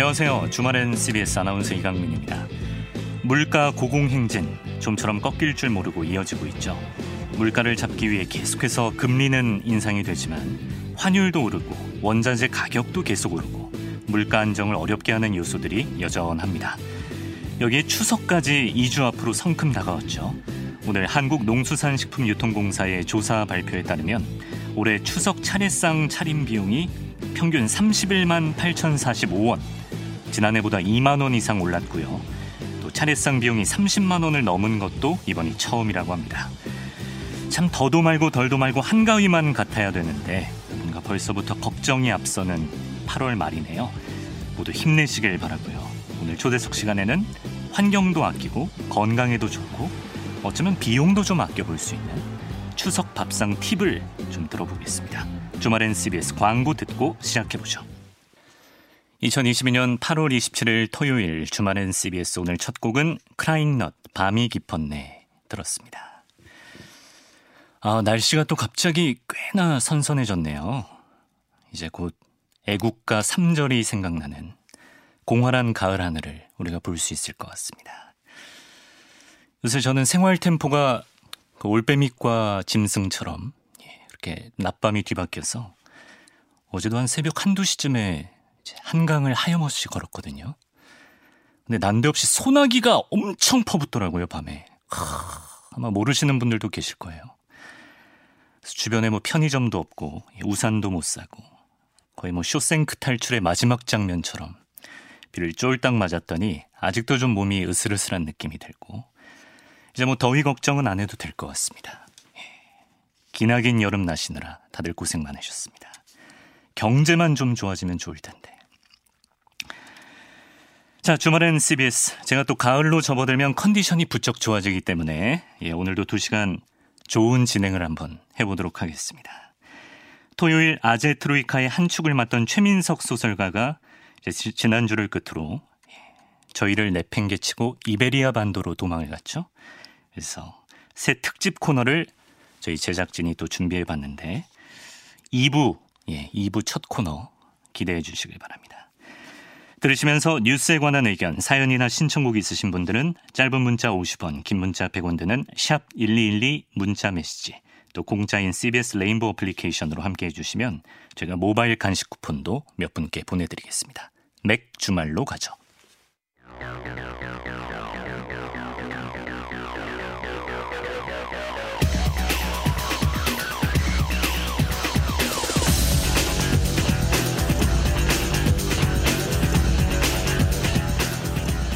안녕하세요. 주말엔 CBS 아나운서 이강민입니다. 물가 고공행진 좀처럼 꺾일 줄 모르고 이어지고 있죠. 물가를 잡기 위해 계속해서 금리는 인상이 되지만 환율도 오르고 원자재 가격도 계속 오르고 물가 안정을 어렵게 하는 요소들이 여전합니다. 여기에 추석까지 2주 앞으로 성큼 다가왔죠. 오늘 한국농수산식품유통공사의 조사 발표에 따르면 올해 추석 차례상 차림 비용이 평균 31만 8,045원, 지난해보다 2만 원 이상 올랐고요. 또 차례상 비용이 30만 원을 넘은 것도 이번이 처음이라고 합니다. 참 더도 말고 덜도 말고 한가위만 같아야 되는데 뭔가 벌써부터 걱정이 앞서는 8월 말이네요. 모두 힘내시길 바라고요. 오늘 초대석 시간에는 환경도 아끼고 건강에도 좋고 어쩌면 비용도 좀 아껴볼 수 있는 추석 밥상 팁을 좀 들어보겠습니다. 주말엔 CBS 광고 듣고 시작해보죠. 2022년 8월 27일 토요일 주말엔 CBS 오늘 첫 곡은 크라잉넛 밤이 깊었네 들었습니다. 아, 날씨가 또 갑자기 꽤나 선선해졌네요. 이제 곧 애국가 3절이 생각나는 공활한 가을 하늘을 우리가 볼 수 있을 것 같습니다. 요새 저는 생활 템포가 그 올빼미과 짐승처럼 이렇게 낮밤이 뒤바뀌어서 어제도 한 새벽 한두 시쯤에 한강을 하염없이 걸었거든요. 근데 난데없이 소나기가 엄청 퍼붓더라고요, 밤에. 아마 모르시는 분들도 계실 거예요. 주변에 뭐 편의점도 없고 우산도 못 사고 거의 뭐 쇼생크 탈출의 마지막 장면처럼 비를 쫄딱 맞았더니 아직도 좀 몸이 으슬으슬한 느낌이 들고 이제 뭐 더위 걱정은 안 해도 될 것 같습니다. 예. 기나긴 여름 나시느라 다들 고생 많으셨습니다. 경제만 좀 좋아지면 좋을 텐데. 자, 주말엔 CBS. 제가 또 가을로 접어들면 컨디션이 부쩍 좋아지기 때문에 예, 오늘도 2시간 좋은 진행을 한번 해보도록 하겠습니다. 토요일 아제 트로이카의 한 축을 맡던 최민석 소설가가 지난주를 끝으로 예, 저희를 내팽개치고 이베리아 반도로 도망을 갔죠. 그래서 새 특집 코너를 저희 제작진이 또 준비해 봤는데 2부, 예, 2부 첫 코너 기대해 주시길 바랍니다. 들으시면서 뉴스에 관한 의견, 사연이나 신청곡 있으신 분들은 짧은 문자 50원, 긴 문자 100원 드는 샵 1212 문자 메시지 또 공짜인 CBS 레인보 어플리케이션으로 함께 해주시면 제가 모바일 간식 쿠폰도 몇 분께 보내드리겠습니다. 맥 주말로 가죠.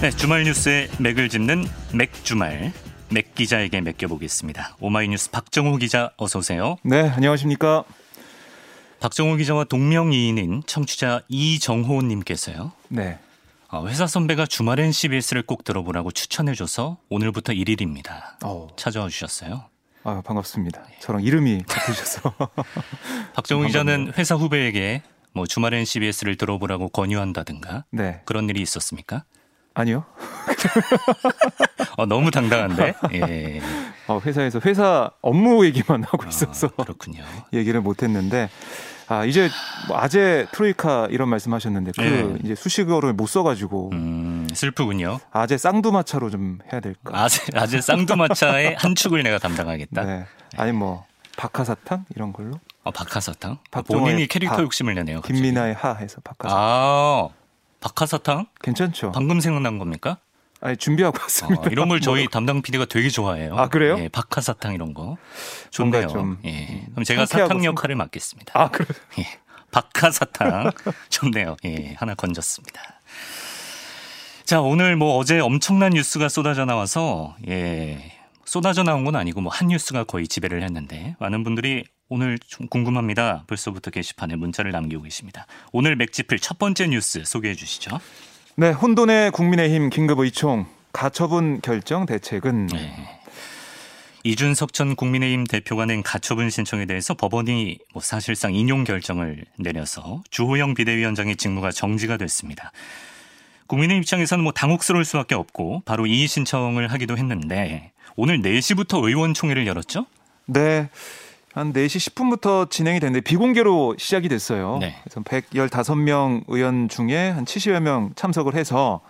네, 주말 뉴스의 맥을 짚는 맥주말 맥 기자에게 맡겨보겠습니다. 오마이뉴스 박정호 기자 어서 오세요. 네, 안녕하십니까. 박정호 기자와 동명이인인 청취자 이정호 님께서요. 네. 어, 회사 선배가 주말엔 CBS를 꼭 들어보라고 추천해줘서 오늘부터 1일입니다. 오. 찾아와 주셨어요. 아 반갑습니다. 저랑 이름이 같으셔서. 박정호 기자는 회사 후배에게 뭐 주말엔 CBS를 들어보라고 권유한다든가 네. 그런 일이 있었습니까? 아니요. 어, 너무 당당한데. 예. 어, 회사에서 회사 업무 얘기만 하고 아, 있어서 아, 그렇군요. 얘기를 못했는데 아 이제 뭐 아재 트로이카 이런 말씀하셨는데 그 네. 이제 수식어를 못 써가지고 음, 슬프군요. 아재 쌍두마차로 좀 해야 될까? 아재 아재 쌍두마차의 한 축을 내가 담당하겠다. 네. 아니 뭐 박하사탕 이런 걸로? 어 박하사탕? 본인이 캐릭터 하, 욕심을 내네요. 갑자기. 김민아의 하해서 박하사탕. 아 박하사탕? 괜찮죠. 방금 생각난 겁니까? 아니 준비하고 왔습니다. 어, 이런 걸 저희 뭐. 담당 PD가 되게 좋아해요. 아 그래요? 예, 박하사탕 이런 거 좋네요. 좀 예. 그럼 제가 사탕 역할을 맡겠습니다. 아 그래요? 예. 박하사탕 좋네요. 예, 하나 건졌습니다. 자 오늘 뭐 어제 엄청난 뉴스가 쏟아져 나와서 예 쏟아져 나온 건 아니고 뭐 한 뉴스가 거의 지배를 했는데 많은 분들이 오늘 좀 궁금합니다. 벌써부터 게시판에 문자를 남기고 계십니다. 오늘 맥지필 첫 번째 뉴스 소개해 주시죠. 네, 혼돈의 국민의힘 긴급 의총 가처분 결정 대책은 네. 이준석 전 국민의힘 대표가 낸 가처분 신청에 대해서 법원이 뭐 사실상 인용 결정을 내려서 주호영 비대위원장의 직무가 정지가 됐습니다. 국민의 입장에서는 뭐 당혹스러울 수밖에 없고 바로 이 신청을 하기도 했는데 오늘 4시부터 의원총회를 열었죠? 네. 한 4시 10분부터 진행이 됐는데 비공개로 시작이 됐어요. 네. 그래서 115명 의원 중에 한 70여 명 참석을 해서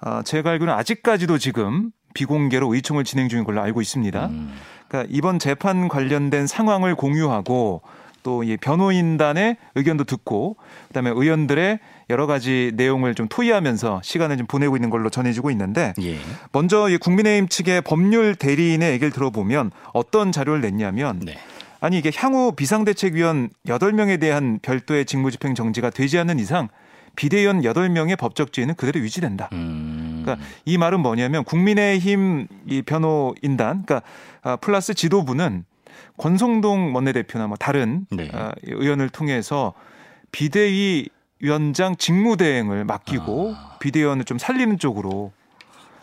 어, 제가 알기로는 아직까지도 지금 비공개로 의총을 진행 중인 걸로 알고 있습니다. 음. 그러니까 이번 재판 관련된 상황을 공유하고 또 이 변호인단의 의견도 듣고 그다음에 의원들의 여러 가지 내용을 좀 토의하면서 시간을 좀 보내고 있는 걸로 전해지고 있는데 예. 먼저 이 국민의힘 측의 법률 대리인의 얘기를 들어보면 어떤 자료를 냈냐면 네. 아니 이게 향후 비상대책위원 8명에 대한 별도의 직무집행 정지가 되지 않는 이상 비대위원 8명의 법적 지위는 그대로 유지된다. 음. 그러니까 이 말은 뭐냐면 국민의힘 이 변호인단 그러니까 아, 플러스 지도부는 권성동 원내대표나 뭐 다른 네. 아, 의원을 통해서 비대위 위원장 직무대행을 맡기고 아. 비대위원을 좀 살리는 쪽으로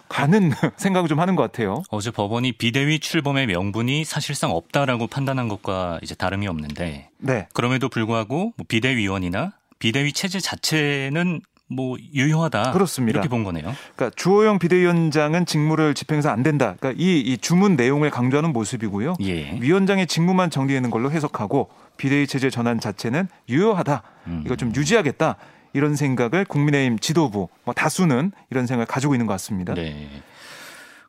가는 생각을 좀 하는 것 같아요. 어제 법원이 비대위 출범의 명분이 사실상 없다라고 판단한 것과 이제 다름이 없는데 네. 그럼에도 불구하고 뭐 비대위원이나 비대위 체제 자체는 뭐 유효하다. 그렇습니다. 이렇게 본 거네요. 그러니까 주호영 비대위원장은 직무를 집행해서 안 된다. 그러니까 이, 이 주문 내용을 강조하는 모습이고요. 예. 위원장의 직무만 정리되는 걸로 해석하고 비대위 체제 전환 자체는 유효하다. 음. 이거 좀 유지하겠다. 이런 생각을 국민의힘 지도부 뭐 다수는 이런 생각을 가지고 있는 것 같습니다. 네.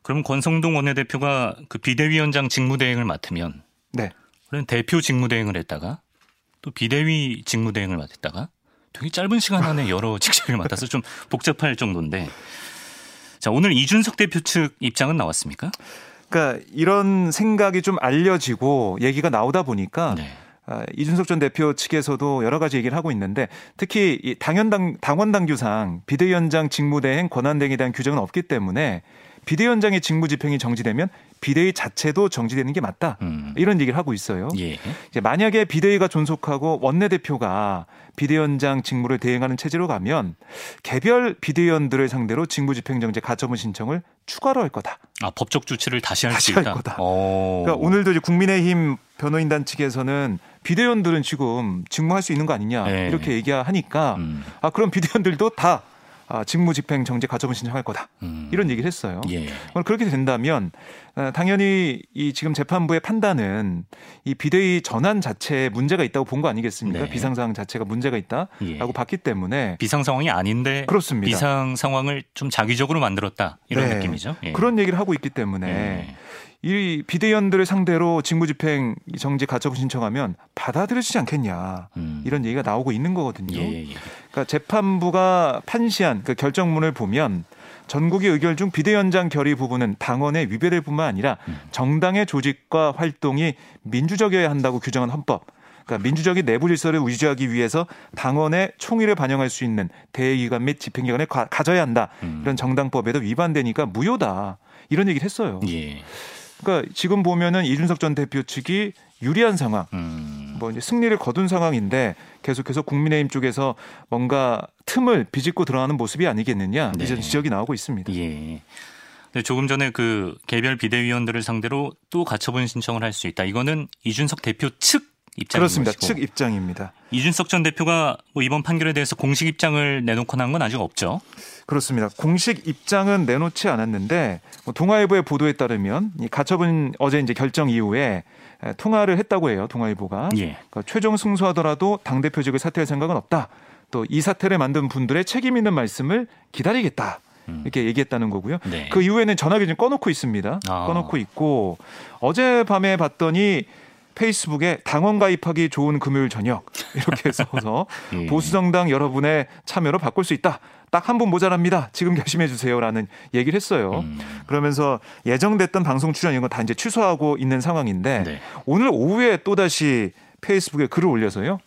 그럼 권성동 원내대표가 그 비대위원장 직무대행을 맡으면 네. 그럼 대표 직무대행을 했다가 또 비대위 직무대행을 맡았다가 되게 짧은 시간 안에 여러 직책을 맡아서 좀 복잡할 정도인데 자 오늘 이준석 대표 측 입장은 나왔습니까? 그러니까 이런 생각이 좀 알려지고 얘기가 나오다 보니까 네. 아, 이준석 전 대표 측에서도 여러 가지 얘기를 하고 있는데 특히 이 당연당 당원 당규상 비대위원장 직무대행 권한대행에 대한 규정은 없기 때문에 비대위원장의 직무 집행이 정지되면 비대위 자체도 정지되는 게 맞다. 음. 이런 얘기를 하고 있어요. 예. 이제 만약에 비대위가 존속하고 원내대표가 비대위원장 직무를 대행하는 체제로 가면 개별 비대위원들을 상대로 직무 집행 정지 가처분 신청을 추가로 할 거다. 아 법적 조치를 다시 할 수 있다. 거다. 그러니까 오늘도 이제 국민의힘 변호인단 측에서는 비대위원들은 지금 직무할 수 있는 거 아니냐 네. 이렇게 얘기하니까 음. 아 그럼 비대위원들도 다 아, 직무집행 정지 가처분 신청할 거다. 음. 이런 얘기를 했어요. 예. 그렇게 된다면 어, 당연히 이 지금 재판부의 판단은 이 비대위 전환 자체에 문제가 있다고 본 거 아니겠습니까? 네. 비상 상황 자체가 문제가 있다라고 예. 봤기 때문에 비상 상황이 아닌데 그렇습니다. 비상 상황을 좀 자기적으로 만들었다 이런 네. 느낌이죠. 예. 그런 얘기를 하고 있기 때문에 예. 이 비대위원들을 상대로 직무집행 정지 가처분 신청하면 받아들여지지 않겠냐 음. 이런 얘기가 나오고 있는 거거든요. 예, 예. 그러니까 재판부가 판시한 그 결정문을 보면 전국의 의결 중 비대위원장 결의 부분은 당원의 위배될 뿐만 아니라 음. 정당의 조직과 활동이 민주적이어야 한다고 규정한 헌법. 그러니까 민주적인 내부 질서를 유지하기 위해서 당원의 총의를 반영할 수 있는 대의기관 및 집행기관을 가 져야 한다. 음. 이런 정당법에도 위반되니까 무효다. 이런 얘기를 했어요. 예. 그러니까 지금 보면은 이준석 전 대표 측이 유리한 상황, 음. 뭐 이제 승리를 거둔 상황인데 계속해서 국민의힘 쪽에서 뭔가 틈을 비집고 들어가는 모습이 아니겠느냐 네. 이런 지적이 나오고 있습니다. 예. 네, 조금 전에 그 개별 비대위원들을 상대로 또 가처분 신청을 할 수 있다. 이거는 이준석 대표 측 입장인 그렇습니다. 것이고. 측 입장입니다. 이준석 전 대표가 뭐 이번 판결에 대해서 공식 입장을 내놓고 난건 아직 없죠. 그렇습니다. 공식 입장은 내놓지 않았는데 뭐 동아일보의 보도에 따르면 이 가처분 어제 이제 결정 이후에 통화를 했다고 해요. 동아일보가 예. 그러니까 최종 승소하더라도 당 대표직을 사퇴할 생각은 없다. 또 이 사태를 만든 분들의 책임 있는 말씀을 기다리겠다. 음. 이렇게 얘기했다는 거고요. 네. 그 이후에는 전화기 좀 꺼놓고 있습니다. 아. 꺼놓고 있고 어젯밤에 봤더니 페이스북에 당원 가입하기 좋은 금요일 저녁 이렇게 써서 예. 보수정당 여러분의 참여로 바꿀 수 있다. 딱 한 분 모자랍니다. 지금 결심해 주세요라는 얘기를 했어요. 음. 그러면서 예정됐던 방송 출연 이런 거 다 이제 취소하고 있는 상황인데 네. 오늘 오후에 또 다시 페이스북에 글을 올려서요.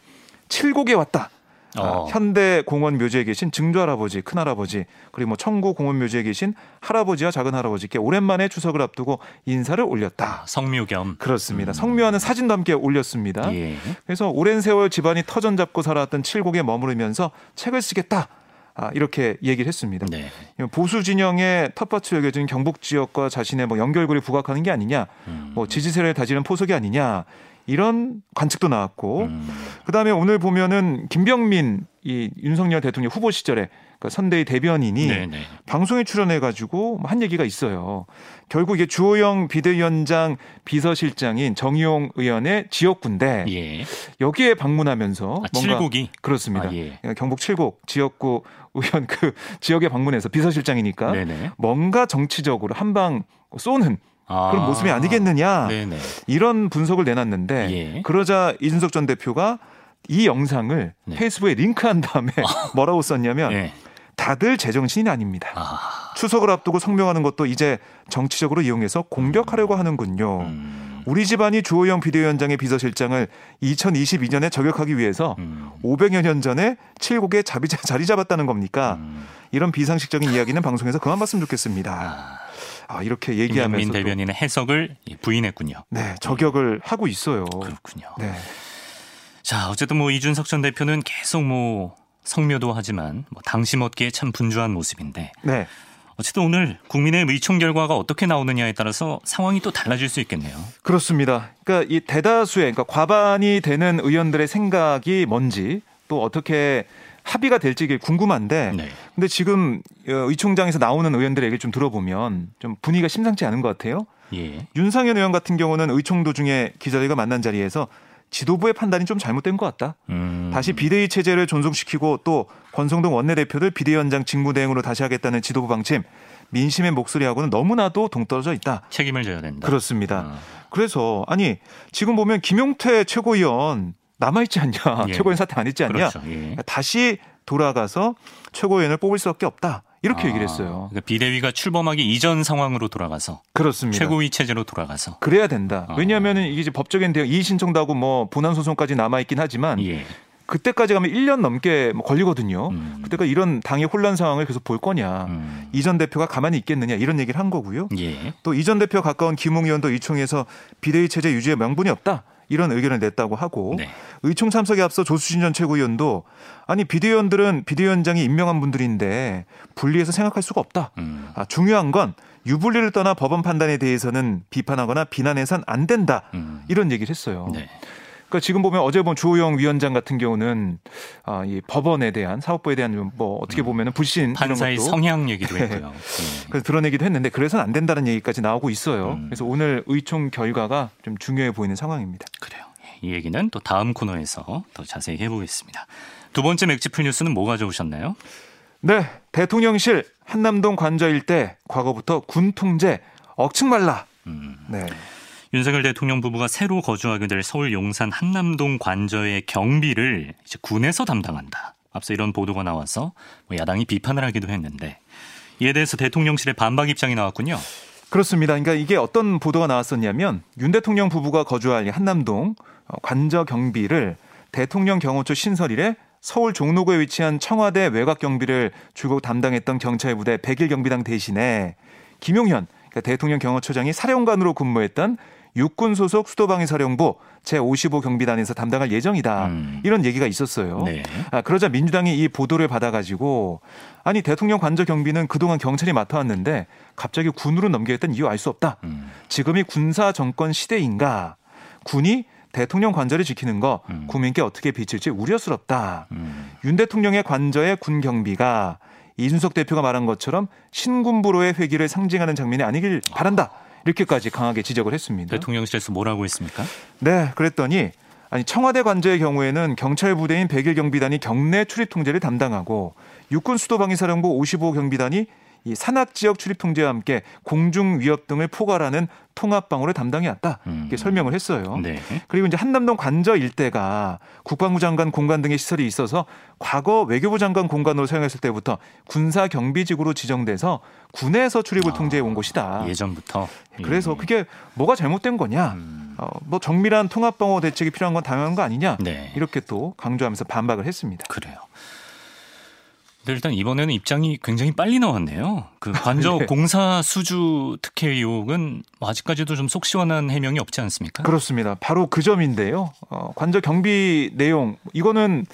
칠곡에 왔다. 아, 어. 현대 공원 묘지에 계신 증조 할아버지, 큰 할아버지, 그리고 뭐 청구 공원 묘지에 계신 할아버지와 작은 할아버지께 오랜만에 추석을 앞두고 인사를 올렸다. 아, 성묘 겸 그렇습니다. 음. 성묘하는 사진도 함께 올렸습니다. 예. 그래서 오랜 세월 집안이 터전 잡고 살아왔던 칠곡에 머무르면서 책을 쓰겠다. 아, 이렇게 얘기를 했습니다. 네. 보수 진영의 텃밭을 여겨진 경북 지역과 자신의 뭐 연결고리 부각하는 게 아니냐, 음. 뭐 지지세를 다지는 포석이 아니냐 이런 관측도 나왔고 음. 그다음에 오늘 보면은 김병민 이 윤석열 대통령 후보 시절에 그러니까 선대위 대변인이 네네. 네. 방송에 출연해 가지고 한 얘기가 있어요. 결국 이게 주호영 비대위원장 비서실장인 정의용 의원의 지역구인데 예. 여기에 방문하면서 아, 뭔가 칠곡이? 그렇습니다. 아, 예. 그러니까 경북 칠곡 지역구 의원 그 지역에 방문해서 비서실장이니까 네네. 뭔가 정치적으로 한방 쏘는 아. 그런 모습이 아니겠느냐 네네. 이런 분석을 내놨는데 예. 그러자 이준석 전 대표가 이 영상을 네. 페이스북에 링크한 다음에 아. 뭐라고 썼냐면 네. 다들 제정신이 아닙니다. 아. 추석을 앞두고 성명하는 것도 이제 정치적으로 이용해서 공격하려고 하는군요. 음. 우리 집안이 주호영 비대위원장의 비서실장을 2022년에 저격하기 위해서 음. 500여 년 전에 칠곡에 자리 잡았다는 겁니까? 음. 이런 비상식적인 이야기는 방송에서 그만 봤으면 좋겠습니다. 아. 아, 이렇게 얘기하면서 민 대변인의 해석을 부인했군요. 네, 저격을 하고 있어요. 그렇군요. 네. 자, 어쨌든 뭐 이준석 전 대표는 계속 뭐 성묘도 하지만 뭐 당심 얻기에 참 분주한 모습인데. 네. 어쨌든 오늘 국민의 의총 결과가 어떻게 나오느냐에 따라서 상황이 또 달라질 수 있겠네요. 그렇습니다. 그러니까 이 대다수의 그러니까 과반이 되는 의원들의 생각이 뭔지 또 어떻게 합의가 될지 궁금한데 네. 근데 지금 어, 의총장에서 나오는 의원들의 얘기를 좀 들어보면 좀 분위기가 심상치 않은 것 같아요. 예. 윤상현 의원 같은 경우는 의총 도중에 기자들과 만난 자리에서 지도부의 판단이 좀 잘못된 것 같다. 음. 다시 비대위 체제를 존속시키고 또 권성동 원내대표를 비대위원장 직무대행으로 다시 하겠다는 지도부 방침 민심의 목소리하고는 너무나도 동떨어져 있다. 책임을 져야 된다. 그렇습니다. 어. 그래서 아니 지금 보면 김용태 최고위원 남아있지 않냐. 예. 최고위원 사퇴 안 했지 않냐. 그렇죠. 예. 다시 돌아가서 최고위원을 뽑을 수 밖에 없다. 이렇게 아, 얘기를 했어요. 그러니까 비대위가 출범하기 이전 상황으로 돌아가서 그렇습니다. 최고위 체제로 돌아가서 그래야 된다. 아. 왜냐하면 이게 이제 법적인 대응 이의 신청도 하고 뭐 본안 소송까지 남아 있긴 하지만 예. 그때까지 가면 1년 넘게 뭐 걸리거든요. 음. 그때가 이런 당의 혼란 상황을 계속 볼 거냐. 음. 이전 대표가 가만히 있겠느냐 이런 얘기를 한 거고요. 예. 또 이전 대표 가까운 김웅 의원도 이총에서 비대위 체제 유지에 명분이 없다. 이런 의견을 냈다고 하고 네. 의총 참석에 앞서 조수진 전 최고위원도 아니 비대위원들은 비대위원장이 임명한 분들인데 분리해서 생각할 수가 없다. 음. 아, 중요한 건 유불리를 떠나 법원 판단에 대해서는 비판하거나 비난해선 안 된다. 음. 이런 얘기를 했어요. 네. 그러니까 지금 보면 어제 본 주호영 위원장 같은 경우는 아, 이 법원에 대한 사법부에 대한 뭐 어떻게 음. 보면 은 불신 판사의 성향 얘기도 네. 했고요. 네. 그래서 드러내기도 했는데 그래서는 안 된다는 얘기까지 나오고 있어요. 음. 그래서 오늘 의총 결과가 좀 중요해 보이는 상황입니다. 그래요. 이 얘기는 또 다음 코너에서 더 자세히 해보겠습니다. 두 번째 맥지풀 뉴스는 뭐 가져오셨나요? 네, 대통령실 한남동 관저 일대 과거부터 군 통제 억측 말라. 음. 네. 윤석열 대통령 부부가 새로 거주하게 될 서울 용산 한남동 관저의 경비를 이제 군에서 담당한다. 앞서 이런 보도가 나와서 뭐 야당이 비판을 하기도 했는데 이에 대해서 대통령실의 반박 입장이 나왔군요. 그렇습니다. 그러니까 이게 어떤 보도가 나왔었냐면 윤 대통령 부부가 거주할 한남동 관저 경비를 대통령 경호처 신설 일에 서울 종로구에 위치한 청와대 외곽 경비를 줄곧 담당했던 경찰 부대 100일 경비당 대신에 김용현 그러니까 대통령 경호처장이 사령관으로 근무했던 육군 소속 수도방위 사령부 제55 경비단에서 담당할 예정이다. 음. 이런 얘기가 있었어요. 네. 아, 그러자 민주당이 이 보도를 받아가지고 아니 대통령 관저 경비는 그동안 경찰이 맡아왔는데 갑자기 군으로 넘겨했던 이유 알 수 없다. 음. 지금이 군사 정권 시대인가? 군이 대통령 관저를 지키는 거 음. 국민께 어떻게 비칠지 우려스럽다. 음. 윤 대통령의 관저의 군 경비가 이준석 대표가 말한 것처럼 신군부로의 회기를 상징하는 장면이 아니길 바란다. 이렇게까지 강하게 지적을 했습니다. 대통령실에서 뭐라고 했습니까? 네, 그랬더니 아니 청와대 관저의 경우에는 경찰 부대인 100일 경비단이 경내 출입 통제를 담당하고 육군 수도방위사령부 55 경비단이 이 산악 지역 출입 통제와 함께 공중 위협 등을 포괄하는 통합 방어를 담당해 왔다 이렇게 음. 설명을 했어요. 네. 그리고 이제 한남동 관저 일대가 국방부 장관 공간 등의 시설이 있어서 과거 외교부 장관 공간으로 사용했을 때부터 군사 경비지구로 지정돼서 군에서 출입을 아, 통제해 온 곳이다. 예전부터. 그래서 예. 그게 뭐가 잘못된 거냐? 음. 어, 뭐 정밀한 통합 방어 대책이 필요한 건 당연한 거 아니냐? 네. 이렇게 또 강조하면서 반박을 했습니다. 그래요. 일단 이번에는 입장이 굉장히 빨리 나왔네요. 그 관저 네. 공사 수주 특혜 의혹은 아직까지도 좀 속 시원한 해명이 없지 않습니까? 그렇습니다. 바로 그 점인데요. 어, 관저 경비 내용 이거는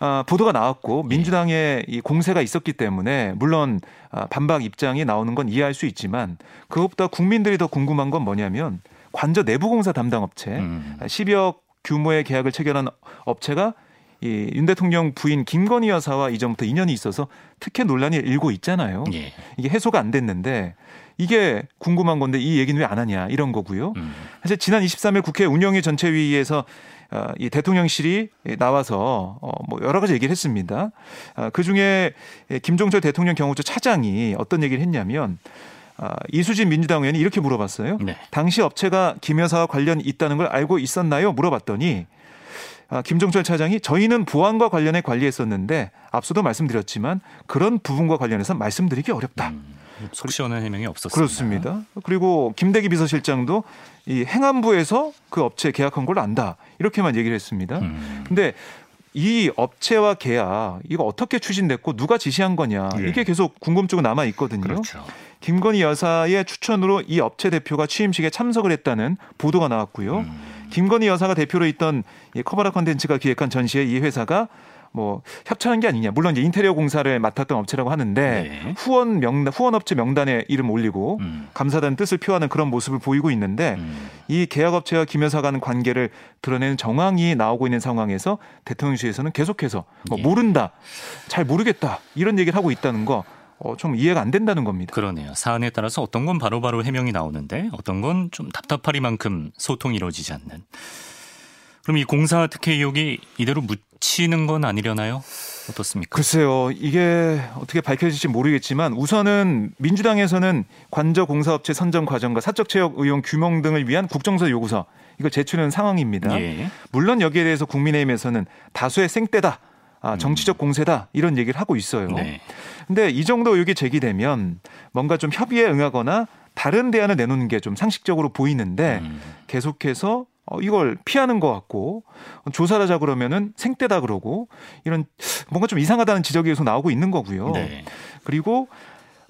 어, 보도가 나왔고 예. 민주당의 이 공세가 있었기 때문에 물론 어, 반박 입장이 나오는 건 이해할 수 있지만 그것보다 국민들이 더 궁금한 건 뭐냐면 관저 내부 공사 담당 업체 음. 10여 규모의 계약을 체결한 업체가 이윤 대통령 부인 김건희 여사와 이전부터 인연이 있어서 특혜 논란이 일고 있잖아요. 예. 이게 해소가 안 됐는데 이게 궁금한 건데 이 얘기는 왜 안 하냐 이런 거고요. 음. 사실 지난 23일 국회 운영위 전체회의에서 어, 이 대통령실이 나와서 어, 뭐 여러 가지 얘기를 했습니다. 어, 그 중에 김종철 대통령 경호처 차장이 어떤 얘기를 했냐면 아, 이수진 민주당 의원이 이렇게 물어봤어요. 네. 당시 업체가 김 여사와 관련 있다는 걸 알고 있었나요? 물어봤더니 아, 김종철 차장이 저희는 보안과 관련해 관리했었는데 앞서도 말씀드렸지만 그런 부분과 관련해서 말씀드리기 어렵다. 음, 속 시원한 해명이 없었습니다. 그렇습니다. 그리고 김대기 비서실장도 이 행안부에서 그 업체 계약한 걸 안다 이렇게만 얘기를 했습니다. 음. 근데 이 업체와 계약 이거 어떻게 추진됐고 누가 지시한 거냐 예. 이게 계속 궁금증은 남아 있거든요. 그렇죠. 김건희 여사의 추천으로 이 업체 대표가 취임식에 참석을 했다는 보도가 나왔고요. 음. 김건희 여사가 대표로 있던 이 코바나 컨텐츠가 기획한 전시에 이 회사가 뭐 협찬한 게 아니냐. 물론 이제 인테리어 공사를 맡았던 업체라고 하는데 네. 후원 명단 후원 업체 명단에 이름 올리고 음. 감사하단 뜻을 표하는 그런 모습을 보이고 있는데 음. 이 계약 업체와 김 여사가 아는 관계를 드러내는 정황이 나오고 있는 상황에서 대통령실에서는 계속해서 뭐 예. 모른다, 잘 모르겠다 이런 얘기를 하고 있다는 거 어, 좀 이해가 안 된다는 겁니다. 그러네요. 사안에 따라서 어떤 건 바로 바로 해명이 나오는데 어떤 건 좀 답답하리만큼 소통이 이루어지지 않는. 그럼 이 공사 특혜 의혹이 이대로 묻히는 건 아니려나요? 어떻습니까? 글쎄요. 이게 어떻게 밝혀질지 모르겠지만 우선은 민주당에서는 관저 공사업체 선정 과정과 사적 채용 의혹 규명 등을 위한 국정서 요구서 이거 제출한 상황입니다. 예. 물론 여기에 대해서 국민의힘에서는 다수의 생떼다. 아, 정치적 공세다 이런 얘기를 하고 있어요. 네. 근데 이 정도 의혹이 제기되면 뭔가 좀 협의에 응하거나 다른 대안을 내놓는 게 좀 상식적으로 보이는데 음. 계속해서 어, 이걸 피하는 것 같고 조사를 하자 그러면은 생떼다 그러고 이런 뭔가 좀 이상하다는 지적이 계속 나오고 있는 거고요. 네. 그리고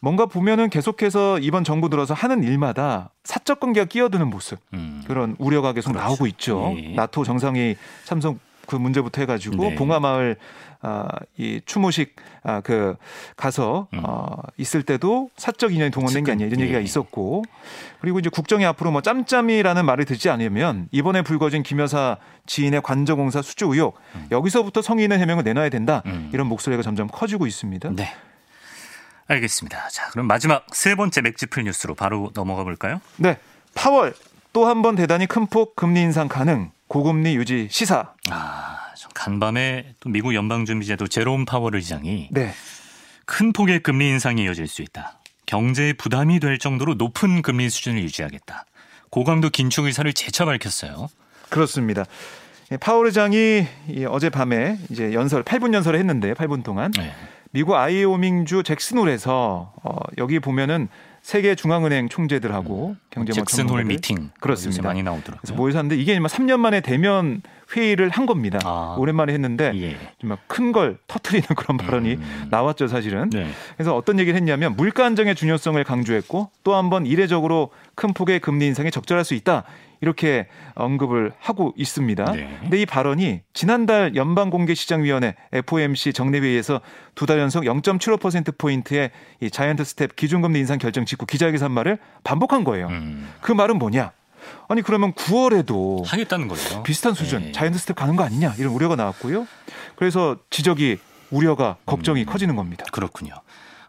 뭔가 보면은 계속해서 이번 정부 들어서 하는 일마다 사적 관계가 끼어드는 모습 음. 그런 우려가 계속 그렇죠. 나오고 있죠. 예. 나토 정상회의 참석 그 문제부터 해가지고 네. 봉하마을 아, 이 추모식 아, 그 가서 음. 어, 있을 때도 사적 인연이 동원된 게 아니냐 이런 얘기가 예. 있었고 그리고 이제 국정이 앞으로 뭐 짬짬이라는 말을 듣지 않으면 이번에 불거진 김 여사 지인의 관저공사 수주 의혹 음. 여기서부터 성의 있는 해명을 내놔야 된다 음. 이런 목소리가 점점 커지고 있습니다. 네. 알겠습니다. 자, 그럼 마지막 세 번째 맥지풀 뉴스로 바로 넘어가 볼까요? 네. 파월 또 한 번 대단히 큰 폭 금리 인상 가능. 고금리 유지 시사. 아, 간밤에 또 미국 연방준비제도 제롬 파월 의장이 네. 큰 폭의 금리 인상이 이어질 수 있다. 경제에 부담이 될 정도로 높은 금리 수준을 유지하겠다. 고강도 긴축 의사를 재차 밝혔어요. 그렇습니다. 예, 파월 의장이 어젯밤에 이제 연설 8분 연설을 했는데 8분 동안 네. 미국 아이오밍주 잭슨홀에서 어, 여기 보면은 세계 중앙은행 총재들하고 음. 경제 잭슨홀 미팅 그렇습니다. 많이 나오더라고요. 그래서 모여서 하는데 이게 3년 만에 대면 회의를 한 겁니다. 아. 오랜만에 했는데 예. 정말 큰 걸 터트리는 그런 발언이 음. 나왔죠, 사실은. 네. 그래서 어떤 얘기를 했냐면 물가 안정의 중요성을 강조했고 또 한 번 이례적으로 큰 폭의 금리 인상이 적절할 수 있다. 이렇게 언급을 하고 있습니다. 네. 근데 이 발언이 지난달 연방공개시장위원회 FOMC 정례회의에서 두 달 연속 0.75% 포인트의 이 giant step 기준금리 인상 결정 직후 기자회견 한 말을 반복한 거예요. 음. 그 말은 뭐냐? 아니 그러면 9월에도 하겠다는 거죠. 비슷한 수준 네. giant step 가는 거 아니냐 이런 우려가 나왔고요. 그래서 지적이 우려가 걱정이 음. 커지는 겁니다. 그렇군요.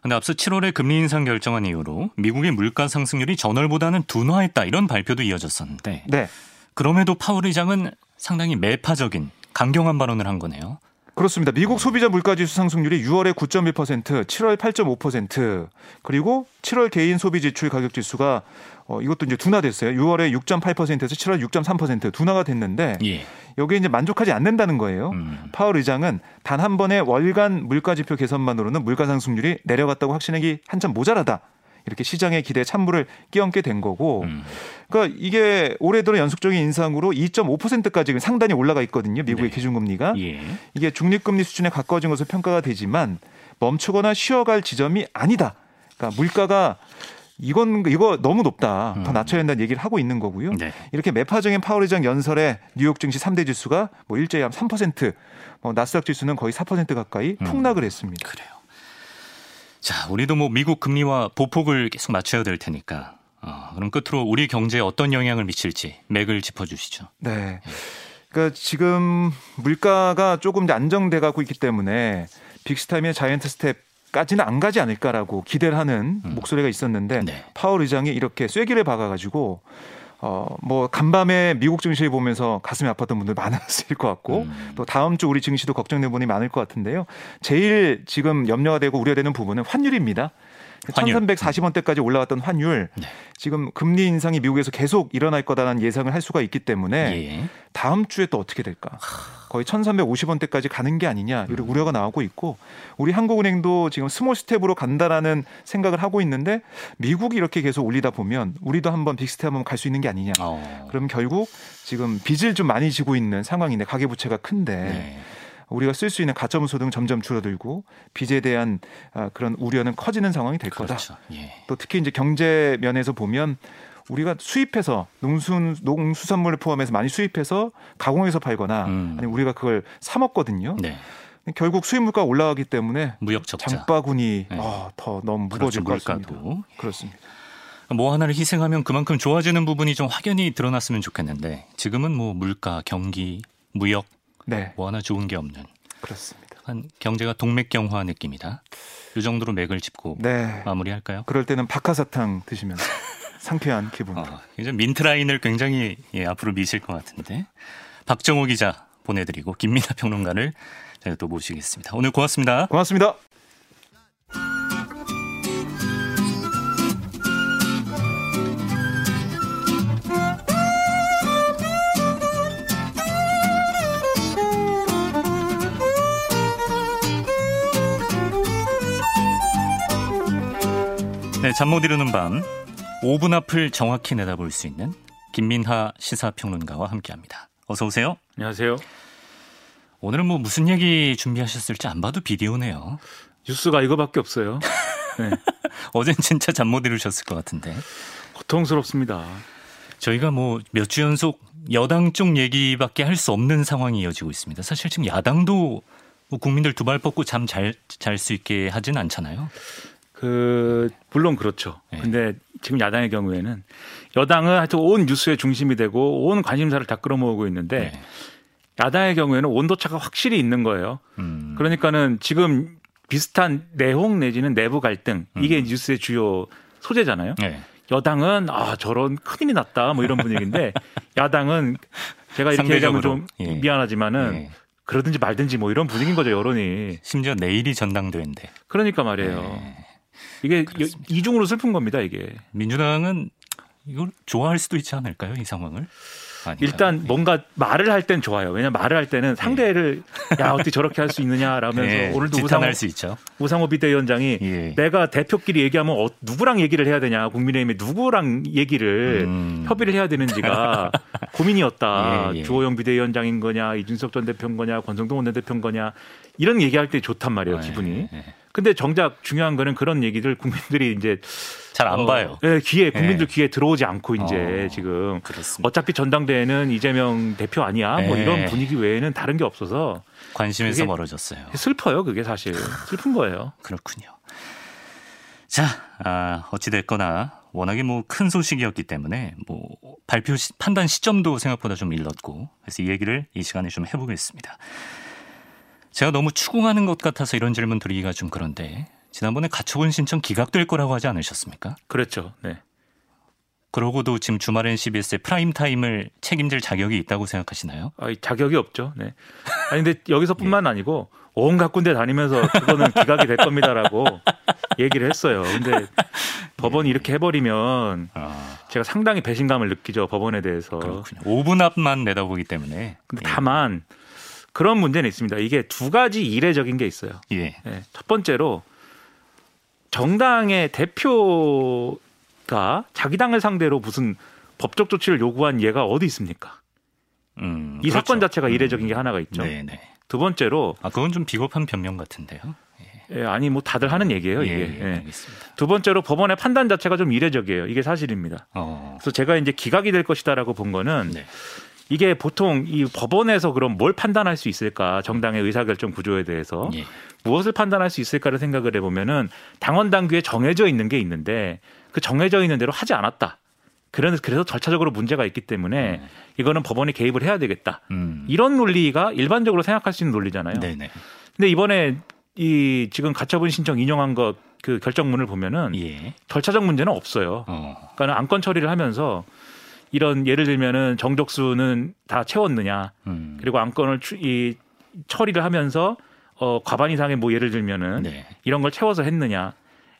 근데 앞서 7월에 금리 인상 결정한 이후로 미국의 물가 상승률이 전월보다는 둔화했다 이런 발표도 이어졌었는데 네. 그럼에도 파월 의장은 상당히 매파적인 강경한 발언을 한 거네요. 그렇습니다. 미국 소비자 물가지수 상승률이 6월에 9.1%, 7월 8.5%, 그리고 7월 개인 소비 지출 가격 지수가 어, 이것도 이제 둔화됐어요. 6월에 6.8%에서 7월 6.3% 둔화가 됐는데 예. 여기에 이제 만족하지 않는다는 거예요. 음. 파월 의장은 단 한 번의 월간 물가 지표 개선만으로는 물가 상승률이 내려갔다고 확신하기 한참 모자라다. 이렇게 시장의 기대에 찬물을 끼얹게 된 거고, 음. 그러니까 이게 올해 들어 연속적인 인상으로 2.5%까지 상단이 올라가 있거든요. 미국의 네. 기준금리가 예. 이게 중립금리 수준에 가까워진 것으로 평가가 되지만 멈추거나 쉬어갈 지점이 아니다. 그러니까 물가가 이건 이거 너무 높다. 더 음. 낮춰야 한다는 얘기를 하고 있는 거고요. 네. 이렇게 매파적인 파월 의장 연설에 뉴욕 증시 3대 지수가 뭐 일제히 한 3%, 뭐 나스닥 지수는 거의 4% 가까이 음. 폭락을 했습니다. 그래요. 자, 우리도 뭐 미국 금리와 보폭을 계속 맞춰야 될 테니까 어, 그럼 끝으로 우리 경제에 어떤 영향을 미칠지 맥을 짚어주시죠. 네. 그러니까 지금 물가가 조금 안정돼 가고 있기 때문에 big step이나 giant step 까지는 안 가지 않을까라고 기대를 하는 음. 목소리가 있었는데 네. 파월 의장이 이렇게 쐐기를 박아가지고 어, 뭐, 간밤에 미국 증시를 보면서 가슴이 아팠던 분들 많았을 것 같고, 음. 또 다음 주 우리 증시도 걱정되는 분이 많을 것 같은데요. 제일 지금 염려가 되고 우려되는 부분은 환율입니다. 환율. 1340원대까지 올라왔던 환율 네. 지금 금리 인상이 미국에서 계속 일어날 거다라는 예상을 할 수가 있기 때문에 예. 다음 주에 또 어떻게 될까? 거의 1350원대까지 가는 게 아니냐 이런 음. 우려가 나오고 있고 우리 한국은행도 지금 small step으로 간다라는 생각을 하고 있는데 미국이 이렇게 계속 올리다 보면 우리도 한번 big step 한번 갈 수 있는 게 아니냐. 어. 그럼 결국 지금 빚을 좀 많이 지고 있는 상황인데 가계부채가 큰데 네. 우리가 쓸 수 있는 가점수 등 점점 줄어들고 빚에 대한 아, 그런 우려는 커지는 상황이 될 그렇죠. 거다. 예. 또 특히 이제 경제 면에서 보면 우리가 수입해서 농수 농수산물을 포함해서 많이 수입해서 가공해서 팔거나 음. 아니 우리가 그걸 사 먹거든요. 네. 결국 수입 물가 올라가기 때문에 무역 적자. 장바구니 네. 어, 더 너무 무거워질 그렇죠, 것 같습니다. 예. 그렇습니다. 뭐 하나를 희생하면 그만큼 좋아지는 부분이 좀 확연히 드러났으면 좋겠는데 지금은 뭐 물가, 경기, 무역 네. 뭐 하나 좋은 게 없는. 그렇습니다. 한 경제가 동맥경화 느낌이다. 이 정도로 맥을 짚고 네. 마무리할까요? 그럴 때는 박하사탕 드시면 상쾌한 기분. 어, 이제 민트 라인을 굉장히 예, 앞으로 미실 것 같은데 박정호 기자 보내드리고 김민아 평론가를 제가 또 모시겠습니다. 오늘 고맙습니다. 고맙습니다. 네, 잠 못 이루는 밤 5분 앞을 정확히 내다볼 수 있는 김민하 시사평론가와 함께합니다. 어서 오세요. 안녕하세요. 오늘은 뭐 무슨 얘기 준비하셨을지 안 봐도 비디오네요. 뉴스가 이거밖에 없어요. 네. 어젠 진짜 잠 못 이루셨을 것 같은데. 고통스럽습니다. 저희가 뭐 몇 주 연속 여당 쪽 얘기밖에 할 수 없는 상황이 이어지고 있습니다. 사실 지금 야당도 뭐 국민들 두 발 뻗고 잠 잘 잘 수 있게 하진 않잖아요. 그 물론 그렇죠. 네. 근데 지금 야당의 경우에는 여당은 하여튼 온 뉴스의 중심이 되고 온 관심사를 다 끌어모으고 있는데 네. 야당의 경우에는 온도차가 확실히 있는 거예요. 음. 그러니까는 지금 비슷한 내홍 내지는 내부 갈등 이게 음. 뉴스의 주요 소재잖아요. 네. 여당은 아 저런 큰일이 났다 뭐 이런 분위기인데 야당은 제가 이렇게 얘기하면 좀 예. 미안하지만은 예. 그러든지 말든지 뭐 이런 분위기인 거죠 여론이. 심지어 내일이 전당대회인데. 그러니까 말이에요. 예. 이게 그렇습니다. 이중으로 슬픈 겁니다, 이게. 민주당은 이걸 좋아할 수도 있지 않을까요, 이 상황을? 아닌가요? 일단 뭔가 말을 할 땐 좋아요. 왜냐면 말을 할 때는 상대를 네. 야 어떻게 저렇게 할 수 있냐라면서 네. 오늘도 우상호, 수 있죠. 우상호 비대위원장이 예. 내가 대표끼리 얘기하면 어, 누구랑 얘기를 해야 되냐 국민의힘에 누구랑 얘기를 음. 협의를 해야 되는지가 고민이었다. 예, 예. 주호영 비대위원장인 거냐 이준석 전 대표인 거냐 권성동 원내대표인 거냐 이런 얘기할 때 좋단 말이에요 아, 기분이. 예, 예. 근데 정작 중요한 거는 그런 얘기들 국민들이 이제 잘안 어, 봐요. 예, 귀에 국민들 예. 귀에 들어오지 않고 이제 어, 지금 그렇습니다. 어차피 전당대회는 이재명 대표 아니야. 뭐 예. 이런 분위기 외에는 다른 게 없어서 관심에서 멀어졌어요. 슬퍼요, 그게 사실 슬픈 거예요. 그렇군요. 자, 아, 어찌 됐거나 워낙에 뭐 큰 소식이었기 때문에 뭐 발표 시, 판단 시점도 생각보다 좀 일렀고 그래서 이 얘기를 이 시간에 좀 해보겠습니다. 제가 너무 추궁하는 것 같아서 이런 질문 드리기가 좀 그런데 지난번에 가처분 신청 기각될 거라고 하지 않으셨습니까? 그렇죠. 네. 그러고도 지금 주말엔 CBS의 프라임 타임을 책임질 자격이 있다고 생각하시나요? 아, 자격이 없죠. 네. 아니 근데 여기서뿐만 예. 아니고 온갖 군데 다니면서 그거는 기각이 될 겁니다라고 얘기를 했어요. 근데 법원이 예. 이렇게 해버리면 아. 제가 상당히 배신감을 느끼죠 법원에 대해서. 그렇군요. 5분 앞만 내다보기 때문에. 근데 다만 그런 문제는 있습니다. 이게 두 가지 이례적인 게 있어요. 예. 네. 첫 번째로 정당의 대표가 자기 당을 상대로 무슨 법적 조치를 요구한 예가 어디 있습니까? 음, 이 그렇죠. 사건 자체가 이례적인 게 하나가 있죠. 네네. 네. 두 번째로 아 그건 좀 비겁한 변명 같은데요. 예, 아니 뭐 다들 하는 얘기예요 이게. 예, 예, 예. 두 번째로 법원의 판단 자체가 좀 이례적이에요. 이게 사실입니다. 어. 그래서 제가 이제 기각이 될 것이다라고 본 거는 네. 이게 보통 이 법원에서 그럼 뭘 판단할 수 있을까? 정당의 의사결정 구조에 대해서 예. 무엇을 판단할 수 있을까를 생각을 해보면은 당원 당규에 정해져 있는 게 있는데 그 정해져 있는 대로 하지 않았다. 그래서 그래서 절차적으로 문제가 있기 때문에 네. 이거는 법원이 개입을 해야 되겠다. 음. 이런 논리가 일반적으로 생각할 수 있는 논리잖아요. 네네. 근데 이번에 이 지금 가처분 신청 인용한 것 그 결정문을 보면은 예. 절차적 문제는 없어요. 어. 그러니까 안건 처리를 하면서 이런 예를 들면은 정적수는 다 채웠느냐, 음. 그리고 안건을 추, 이 처리를 하면서 어 과반 이상의 뭐 예를 들면은 네. 이런 걸 채워서 했느냐,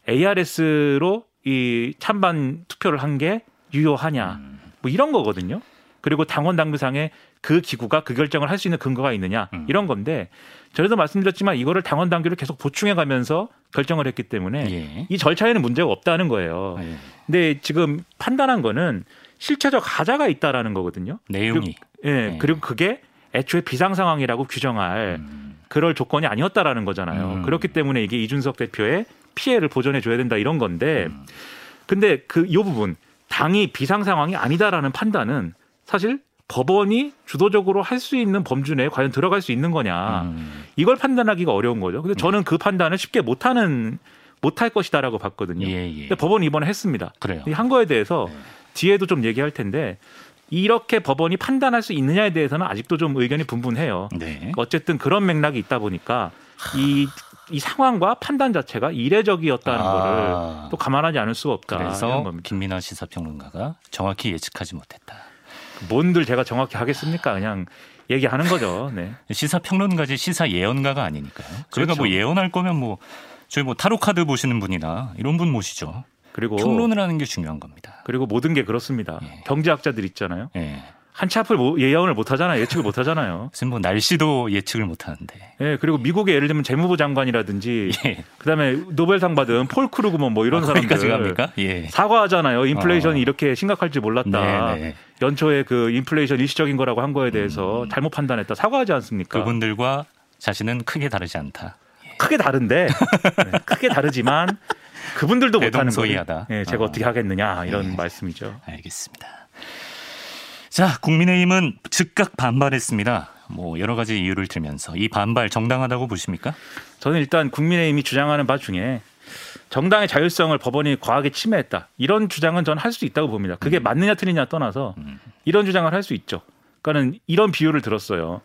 ARS로 이 찬반 투표를 한 게 유효하냐, 음. 뭐 이런 거거든요. 그리고 당원 당규상에 그 기구가 그 결정을 할 수 있는 근거가 있느냐 음. 이런 건데 저희도 말씀드렸지만 이거를 당원 당규를 계속 보충해 가면서 결정을 했기 때문에 예. 이 절차에는 문제가 없다는 거예요. 예. 근데 지금 판단한 거는 실체적 가자가 있다라는 거거든요. 내용이. 그리고, 예, 네. 그리고 그게 애초에 비상 상황이라고 규정할 음. 그럴 조건이 아니었다라는 거잖아요. 음. 그렇기 때문에 이게 이준석 대표의 피해를 보존해 줘야 된다 이런 건데 음. 근데 그이 부분 당이 비상 상황이 아니다라는 판단은 사실 법원이 주도적으로 할 수 있는 범주 내에 과연 들어갈 수 있는 거냐 음. 이걸 판단하기가 어려운 거죠. 근데 저는 그 판단을 쉽게 못하는 못할 것이다라고 봤거든요. 예, 예. 근데 법원이 이번에 했습니다. 그래요. 한 거에 대해서 네. 뒤에도 좀 얘기할 텐데 이렇게 법원이 판단할 수 있느냐에 대해서는 아직도 좀 의견이 분분해요. 네. 어쨌든 그런 맥락이 있다 보니까 이, 이 상황과 판단 자체가 이례적이었다는 아. 거를 또 감안하지 않을 수가 없다. 그래서 김민아 시사평론가가 정확히 예측하지 못했다. 뭔들 제가 정확히 하겠습니까? 그냥 얘기하는 거죠. 네. 시사평론가지 시사 예언가가 아니니까요. 저희가 뭐 그렇죠. 뭐 예언할 거면 뭐 저희 뭐 타로 카드 보시는 분이나 이런 분 모시죠. 그리고 평론을 하는 게 중요한 겁니다. 그리고 모든 게 그렇습니다. 예. 경제학자들 있잖아요. 예. 한치 앞을 뭐 예언을 못 하잖아요. 예측을 못 하잖아요. 무슨 뭐 날씨도 예측을 못 하는데. 예, 그리고 미국의 예를 들면 재무부 장관이라든지 예. 그다음에 노벨상 받은 폴 크루그먼 뭐 이런 아, 사람들 갑니까? 예. 사과하잖아요. 인플레이션이 어. 이렇게 심각할 줄 몰랐다. 네네. 네. 연초에 그 인플레이션 일시적인 거라고 한 거에 대해서 음. 잘못 판단했다. 사과하지 않습니까? 그분들과 자신은 크게 다르지 않다. 크게 다른데 네, 크게 다르지만 그분들도 못하는 거예요. 예, 제가 어. 떻게 하겠느냐 이런 네. 말씀이죠. 알겠습니다. 자, 국민의힘은 즉각 반발했습니다. 뭐 여러 가지 이유를 들면서 이 반발 정당하다고 보십니까? 저는 일단 국민의힘이 주장하는 바 중에 정당의 자율성을 법원이 과하게 침해했다. 이런 주장은 저는 할 수 있다고 봅니다. 그게 음. 맞느냐 틀리냐 떠나서 음. 이런 주장을 할 수 있죠. 그러니까는 이런 비유를 들었어요.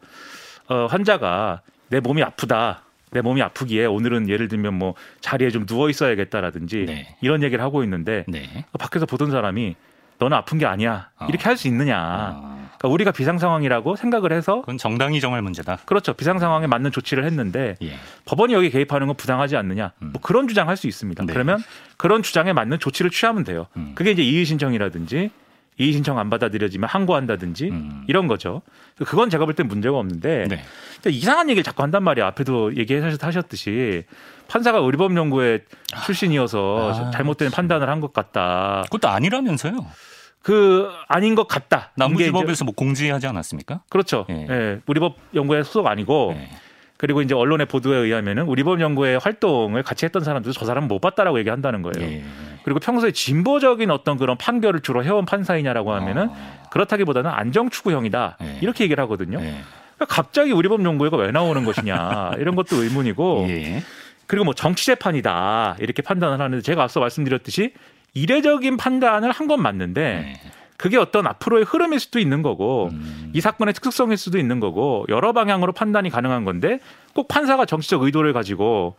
어, 환자가 내 몸이 아프다. 내 몸이 아프기에 오늘은 예를 들면 뭐 자리에 좀 누워 있어야겠다라든지 네. 이런 얘기를 하고 있는데 네. 밖에서 보던 사람이 너는 아픈 게 아니야 어. 이렇게 할 수 있느냐. 어. 그러니까 우리가 비상 상황이라고 생각을 해서 그건 정당이 정할 문제다. 그렇죠. 비상 상황에 맞는 조치를 했는데 예. 법원이 여기 개입하는 건 부당하지 않느냐. 음. 뭐 그런 주장할 수 있습니다. 네. 그러면 그런 주장에 맞는 조치를 취하면 돼요. 음. 그게 이제 이의 신청이라든지 이의 신청 안 받아들여지면 항고한다든지 음. 이런 거죠. 그건 제가 볼 땐 문제가 없는데 네. 이상한 얘기를 자꾸 한단 말이야. 앞에도 얘기하셨듯이 판사가 의료법연구회 출신이어서 아. 잘못된 판단을 한 것 같다. 그것도 아니라면서요? 그 아닌 것 같다. 남부지법에서 뭐 공지하지 않았습니까? 그렇죠. 예. 예. 우리법 연구회 소속 아니고 예. 그리고 이제 언론의 보도에 의하면은 우리법 연구회 활동을 같이 했던 사람들도 저 사람 못 봤다라고 얘기한다는 거예요. 예. 그리고 평소에 진보적인 어떤 그런 판결을 주로 해온 판사이냐라고 하면은 어. 그렇다기보다는 안정 추구형이다 예. 이렇게 얘기를 하거든요. 예. 그러니까 갑자기 우리법 연구회가 왜 나오는 것이냐 이런 것도 의문이고 예. 그리고 뭐 정치 재판이다 이렇게 판단을 하는데 제가 앞서 말씀드렸듯이 이례적인 판단을 한 건 맞는데 네. 그게 어떤 앞으로의 흐름일 수도 있는 거고 음. 이 사건의 특수성일 수도 있는 거고 여러 방향으로 판단이 가능한 건데 꼭 판사가 정치적 의도를 가지고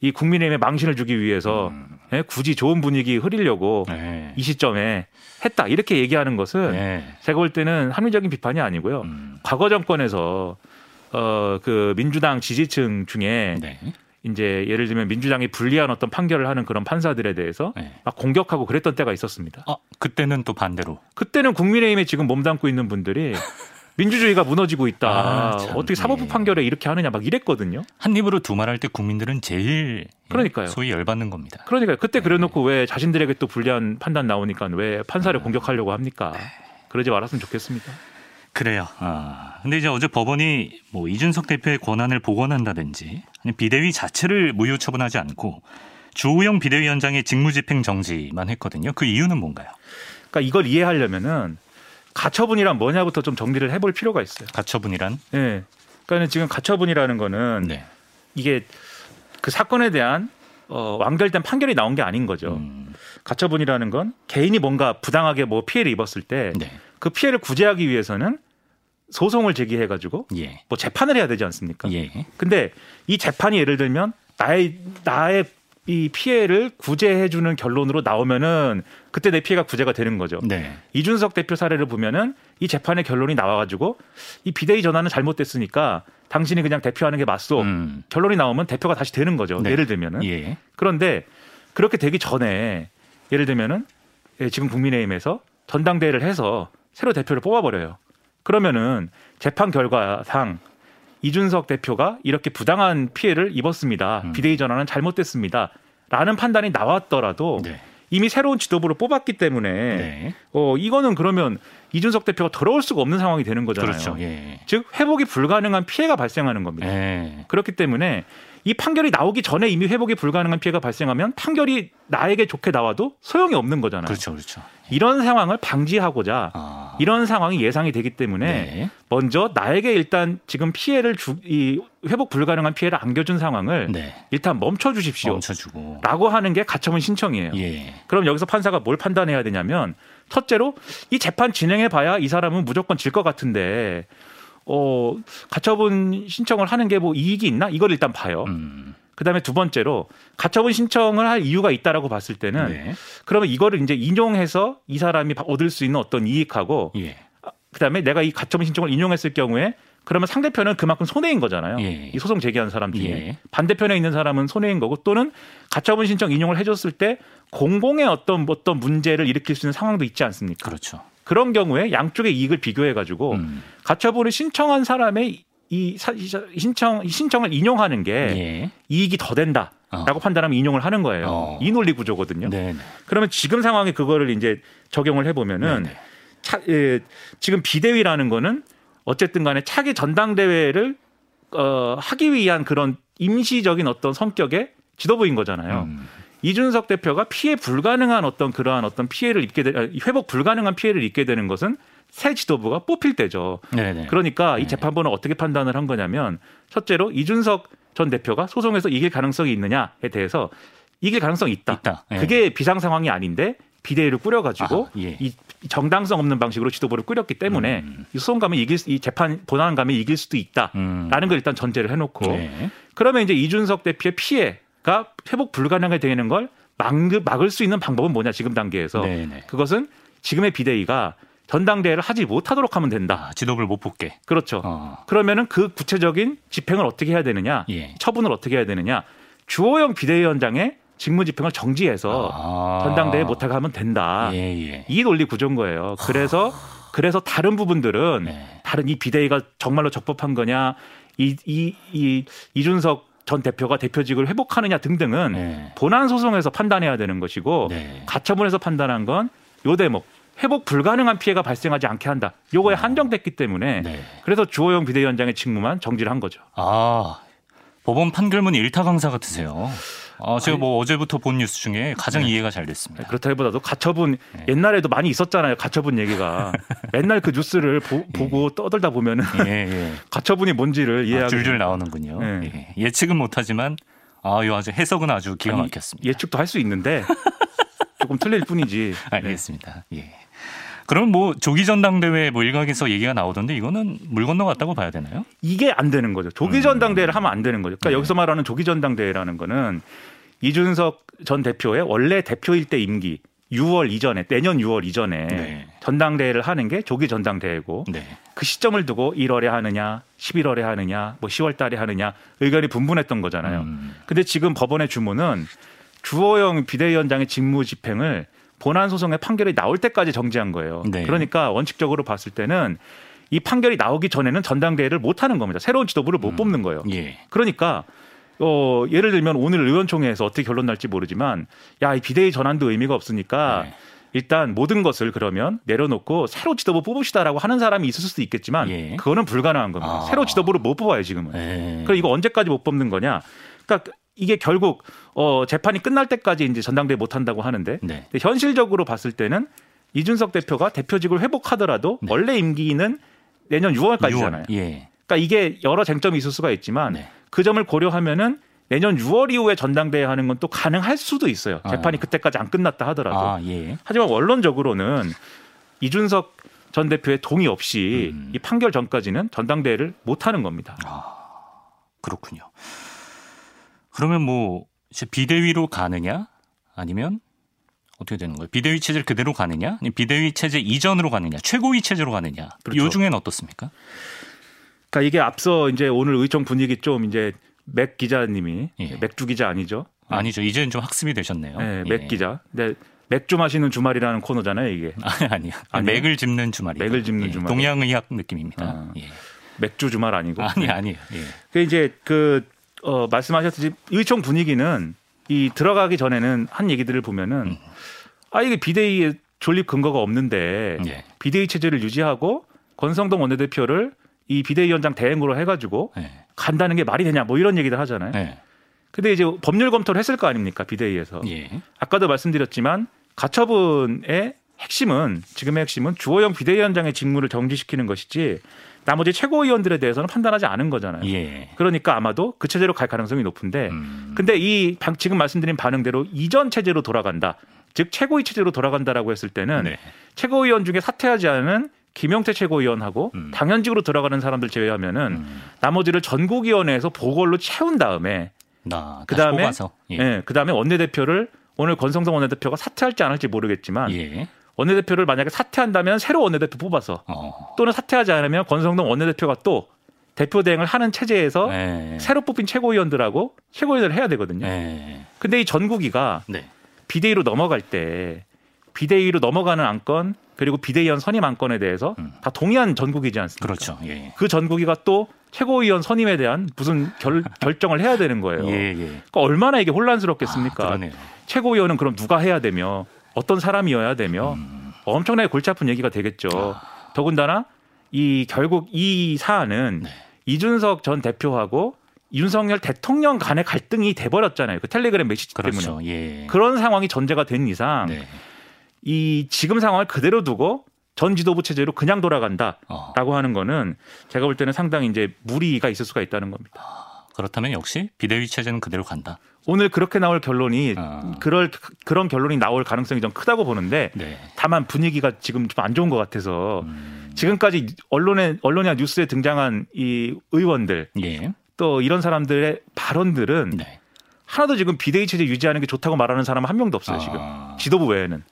이 국민의힘에 망신을 주기 위해서 음. 예, 굳이 좋은 분위기 흐리려고 네. 이 시점에 했다 이렇게 얘기하는 것은 네. 제가 볼 때는 합리적인 비판이 아니고요. 음. 과거 정권에서 어 그 민주당 지지층 중에 네. 이제 예를 들면 민주당이 불리한 어떤 판결을 하는 그런 판사들에 대해서 네. 막 공격하고 그랬던 때가 있었습니다. 아, 그때는 또 반대로. 그때는 국민의힘에 지금 몸담고 있는 분들이 민주주의가 무너지고 있다. 아, 어떻게 사법부 예. 판결에 이렇게 하느냐 막 이랬거든요. 한 입으로 두 말 할 때 국민들은 제일 그러니까요. 소위 열받는 겁니다. 그러니까 그때 네. 그래놓고 왜 자신들에게 또 불리한 판단 나오니까 왜 판사를 아. 공격하려고 합니까? 네. 그러지 말았으면 좋겠습니다. 그래요. 아, 근데 이제 어제 법원이 뭐 이준석 대표의 권한을 복원한다든지 비대위 자체를 무효 처분하지 않고 주호영 비대위원장의 직무집행 정지만 했거든요. 그 이유는 뭔가요? 그러니까 이걸 이해하려면은 가처분이란 뭐냐부터 좀 정리를 해볼 필요가 있어요. 가처분이란? 네. 그러니까 지금 가처분이라는 거는 네. 이게 그 사건에 대한 어, 완결된 판결이 나온 게 아닌 거죠. 음. 가처분이라는 건 개인이 뭔가 부당하게 뭐 피해를 입었을 때그 네. 그 피해를 구제하기 위해서는 소송을 제기해 가지고 예. 뭐 재판을 해야 되지 않습니까? 예. 근데 이 재판이 예를 들면 나의 나의 이 피해를 구제해 주는 결론으로 나오면은 그때 내 피해가 구제가 되는 거죠. 네. 이준석 대표 사례를 보면은 이 재판의 결론이 나와 가지고 이 비대위 전환은 잘못됐으니까 당신이 그냥 대표하는 게 맞소. 음. 결론이 나오면 대표가 다시 되는 거죠. 네. 예를 들면은. 예. 그런데 그렇게 되기 전에 예를 들면은 예, 지금 국민의힘에서 전당대회를 해서 새로 대표를 뽑아버려요. 그러면은 재판 결과상 이준석 대표가 이렇게 부당한 피해를 입었습니다. 음. 비대위 전환은 잘못됐습니다. 라는 판단이 나왔더라도 네. 이미 새로운 지도부를 뽑았기 때문에 네. 어 이거는 그러면 이준석 대표가 돌아올 수가 없는 상황이 되는 거잖아요. 그렇죠. 예. 즉 회복이 불가능한 피해가 발생하는 겁니다. 예. 그렇기 때문에 이 판결이 나오기 전에 이미 회복이 불가능한 피해가 발생하면 판결이 나에게 좋게 나와도 소용이 없는 거잖아요. 그렇죠, 그렇죠. 이런 상황을 방지하고자 아. 이런 상황이 예상이 되기 때문에 네. 먼저 나에게 일단 지금 피해를 주, 이 회복 불가능한 피해를 안겨준 상황을 네. 일단 멈춰 주십시오. 멈춰주고. 라고 하는 게 가처분 신청이에요. 예. 그럼 여기서 판사가 뭘 판단해야 되냐면 첫째로 이 재판 진행해 봐야 이 사람은 무조건 질 것 같은데 어, 가처분 신청을 하는 게 뭐 이익이 있나? 이걸 일단 봐요. 음. 그다음에 두 번째로 가처분 신청을 할 이유가 있다라고 봤을 때는 네. 그러면 이거를 이제 인용해서 이 사람이 얻을 수 있는 어떤 이익하고 예. 그다음에 내가 이 가처분 신청을 인용했을 경우에 그러면 상대편은 그만큼 손해인 거잖아요. 예. 이 소송 제기한 사람 중에 예. 반대편에 있는 사람은 손해인 거고 또는 가처분 신청 인용을 해줬을 때 공공의 어떤 어떤 문제를 일으킬 수 있는 상황도 있지 않습니까? 그렇죠. 그런 경우에 양쪽의 이익을 비교해 가지고 음. 가처분을 신청한 사람의 이 신청 신청을 인용하는 게 예. 이익이 더 된다 라고 어. 판단하면 인용을 하는 거예요. 어. 이 논리 구조거든요. 네네. 그러면 지금 상황에 그거를 이제 적용을 해보면은 차, 예, 지금 비대위라는 거는 어쨌든 간에 차기 전당대회를 어, 하기 위한 그런 임시적인 어떤 성격의 지도부인 거잖아요. 음. 이준석 대표가 피해 불가능한 어떤 그러한 어떤 피해를 입게 되, 회복 불가능한 피해를 입게 되는 것은 새 지도부가 뽑힐 때죠. 네네. 그러니까 이 재판부는 어떻게 판단을 한 거냐면 첫째로 이준석 전 대표가 소송에서 이길 가능성이 있느냐에 대해서 이길 가능성이 있다. 있다. 예. 그게 비상 상황이 아닌데 비대위를 꾸려가지고 아, 예. 이 정당성 없는 방식으로 지도부를 꾸렸기 때문에 음. 이 소송 가면 이길 이 재판 본안 가면 이길 수도 있다라는 음. 걸 일단 전제를 해놓고 네. 그러면 이제 이준석 대표의 피해 가 회복 불가능하게 되는 걸 막을 수 있는 방법은 뭐냐 지금 단계에서 네네. 그것은 지금의 비대위가 전당대회를 하지 못하도록 하면 된다. 아, 지도부를 못 뽑게. 그렇죠. 어. 그러면은 그 구체적인 집행을 어떻게 해야 되느냐, 예. 처분을 어떻게 해야 되느냐, 주호영 비대위원장의 직무 집행을 정지해서 아. 전당대회 못하게 하면 된다. 예, 예. 이 논리 구조인 거예요. 그래서 그래서 다른 부분들은 네. 다른 이 비대위가 정말로 적법한 거냐, 이 이 이 이준석 전 대표가 대표직을 회복하느냐 등등은 네. 본안 소송에서 판단해야 되는 것이고 네. 가처분에서 판단한 건 요 대목 회복 불가능한 피해가 발생하지 않게 한다. 요거에 네. 한정됐기 때문에 네. 그래서 주호영 비대위원장의 직무만 정지를 한 거죠. 아 법원 판결문 일타 강사 같으세요. 어, 제가 뭐 어제부터 본 뉴스 중에 가장 네. 이해가 잘 됐습니다. 그렇다기보다도 가처분 네. 옛날에도 많이 있었잖아요. 가처분 얘기가 맨날 그 뉴스를 보, 예. 고 떠들다 보면은 예, 예. 가처분이 뭔지를 이해하기 아, 줄줄 나오는군요. 예. 예. 측은 못하지만 아유 아주 해석은 아주 기가 막혔습니다. 예측도 할 수 있는데 조금 틀릴 뿐이지. 알겠습니다. 예. 그럼 뭐 조기 전당대회 뭐 일각에서 얘기가 나오던데 이거는 물 건너갔다고 봐야 되나요? 이게 안 되는 거죠. 조기 음. 전당대회를 하면 안 되는 거죠. 그러니까 네. 여기서 말하는 조기 전당대회라는 거는 이준석 전 대표의 원래 대표일 때 임기 6월 이전에 내년 6월 이전에 네. 전당대회를 하는 게 조기 전당대회고 네. 그 시점을 두고 1월에 하느냐 11월에 하느냐 뭐 10월 달에 하느냐 의견이 분분했던 거잖아요. 음. 근데 지금 법원의 주문은 주호영 비대위원장의 직무 집행을 본안 소송의 판결이 나올 때까지 정지한 거예요. 네. 그러니까 원칙적으로 봤을 때는 이 판결이 나오기 전에는 전당대회를 못 하는 겁니다. 새로운 지도부를 못 음. 뽑는 거예요. 예. 그러니까 어, 예를 들면 오늘 의원총회에서 어떻게 결론 날지 모르지만 야, 이 비대위 전환도 의미가 없으니까 네. 일단 모든 것을 그러면 내려놓고 새로 지도부 뽑읍시다라고 하는 사람이 있을 수도 있겠지만 예. 그거는 불가능한 겁니다. 아. 새로 지도부를 못 뽑아요 지금은. 예. 그럼 이거 언제까지 못 뽑는 거냐? 그러니까 이게 결국 어 재판이 끝날 때까지 이제 전당대회 못 한다고 하는데 네. 현실적으로 봤을 때는 이준석 대표가 대표직을 회복하더라도 네. 원래 임기는 내년 6월까지잖아요. 6월, 예. 그러니까 이게 여러 쟁점이 있을 수가 있지만 네. 그 점을 고려하면은 내년 6월 이후에 전당대회 하는 건 또 가능할 수도 있어요. 아. 재판이 아. 그때까지 안 끝났다 하더라도. 아, 예. 하지만 원론적으로는 이준석 전 대표의 동의 없이 음. 이 판결 전까지는 전당대회를 못 하는 겁니다. 아, 그렇군요. 그러면 뭐 비대위로 가느냐 아니면 어떻게 되는 거예요? 비대위 체제를 그대로 가느냐? 비대위 체제 이전으로 가느냐? 최고위 체제로 가느냐? 그렇죠. 요 중에는 어떻습니까? 그러니까 이게 앞서 이제 오늘 의총 분위기 좀 이제 맥 기자님이 예. 맥주 기자 아니죠? 아니죠. 이제는 좀 학습이 되셨네요. 네, 맥 예. 기자. 근데 맥주 마시는 주말이라는 코너잖아요, 이게. 아, 니요 맥을 짚는 주말이. 맥을 짚는 예. 주말. 동양의학 느낌입니다. 아, 예. 맥주 주말 아니고. 아니, 아니에요. 예. 그 이제 그 어, 말씀하셨듯이 의총 분위기는 이 들어가기 전에는 한 얘기들을 보면은 음. 아 이게 비대위에 존립 근거가 없는데 예. 비대위 체제를 유지하고 권성동 원내대표를 이 비대위원장 대행으로 해가지고 예. 간다는 게 말이 되냐 뭐 이런 얘기들 하잖아요. 예. 근데 이제 법률 검토를 했을 거 아닙니까 비대위에서. 예. 아까도 말씀드렸지만 가처분의 핵심은 지금의 핵심은 주호영 비대위원장의 직무를 정지시키는 것이지 나머지 최고위원들에 대해서는 판단하지 않은 거잖아요. 예. 그러니까 아마도 그 체제로 갈 가능성이 높은데 음. 근데 이 지금 말씀드린 반응대로 이전 체제로 돌아간다. 즉 최고위 체제로 돌아간다라고 했을 때는 네. 최고위원 중에 사퇴하지 않은 김영태 최고위원하고 음. 당연직으로 들어가는 사람들 제외하면은 음. 나머지를 전국위원회에서 보궐로 채운 다음에 나, 그다음에 예. 예. 그다음에 원내대표를 오늘 권성동 원내대표가 사퇴할지 안 할지 모르겠지만 예. 원내대표를 만약에 사퇴한다면 새로 원내대표 뽑아서 어. 또는 사퇴하지 않으면 권성동 원내대표가 또 대표 대행을 하는 체제에서 네. 새로 뽑힌 최고위원들하고 최고위원을 해야 되거든요. 네. 근데 이 전국위가 네. 비대위로 넘어갈 때 비대위로 넘어가는 안건 그리고 비대위원 선임 안건에 대해서 음. 다 동의한 전국이지 않습니까? 그렇죠. 예. 그 전국위가 또 최고위원 선임에 대한 무슨 결, 결정을 해야 되는 거예요. 예, 예. 그러니까 얼마나 이게 혼란스럽겠습니까? 아, 최고위원은 그럼 누가 해야 되며 어떤 사람이어야 되며 음. 엄청나게 골치 아픈 얘기가 되겠죠. 아. 더군다나 이 결국 이 사안은 네. 이준석 전 대표하고 윤석열 대통령 간의 갈등이 돼버렸잖아요. 그 텔레그램 메시지 그렇죠. 때문에. 예. 그런 상황이 전제가 된 이상 네. 이 지금 상황을 그대로 두고 전 지도부 체제로 그냥 돌아간다라고 어. 하는 거는 제가 볼 때는 상당히 이제 무리가 있을 수가 있다는 겁니다. 아, 그렇다면 역시 비대위 체제는 그대로 간다. 오늘 그렇게 나올 결론이 어. 그럴 그런 결론이 나올 가능성이 좀 크다고 보는데 네. 다만 분위기가 지금 좀 안 좋은 것 같아서 음. 지금까지 언론에 언론이나 뉴스에 등장한 이 의원들 예. 또 이런 사람들의 발언들은 네. 하나도 지금 비대위 체제 유지하는 게 좋다고 말하는 사람은 한 명도 없어요 지금 아. 지도부 외에는.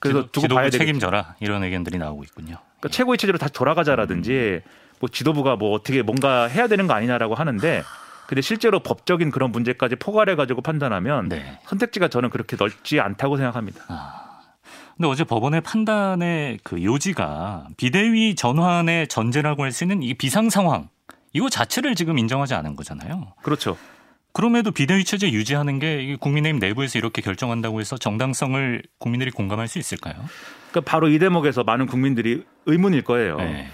그래서 지도, 두고 봐야 책임져라 이런 의견들이 나오고 있군요. 그러니까 예. 최고의 체제로 다시 돌아가자라든지 음. 뭐 지도부가 뭐 어떻게 뭔가 해야 되는 거 아니냐라고 하는데 근데 실제로 법적인 그런 문제까지 포괄해 가지고 판단하면 네. 선택지가 저는 그렇게 넓지 않다고 생각합니다. 아. 근데 어제 법원의 판단의 그 요지가 비대위 전환의 전제라고 할 수 있는 이 비상 상황 이거 자체를 지금 인정하지 않은 거잖아요. 그렇죠. 그럼에도 비대위 체제 유지하는 게 국민의힘 내부에서 이렇게 결정한다고 해서 정당성을 국민들이 공감할 수 있을까요? 그러니까 바로 이 대목에서 많은 국민들이 의문일 거예요. 네.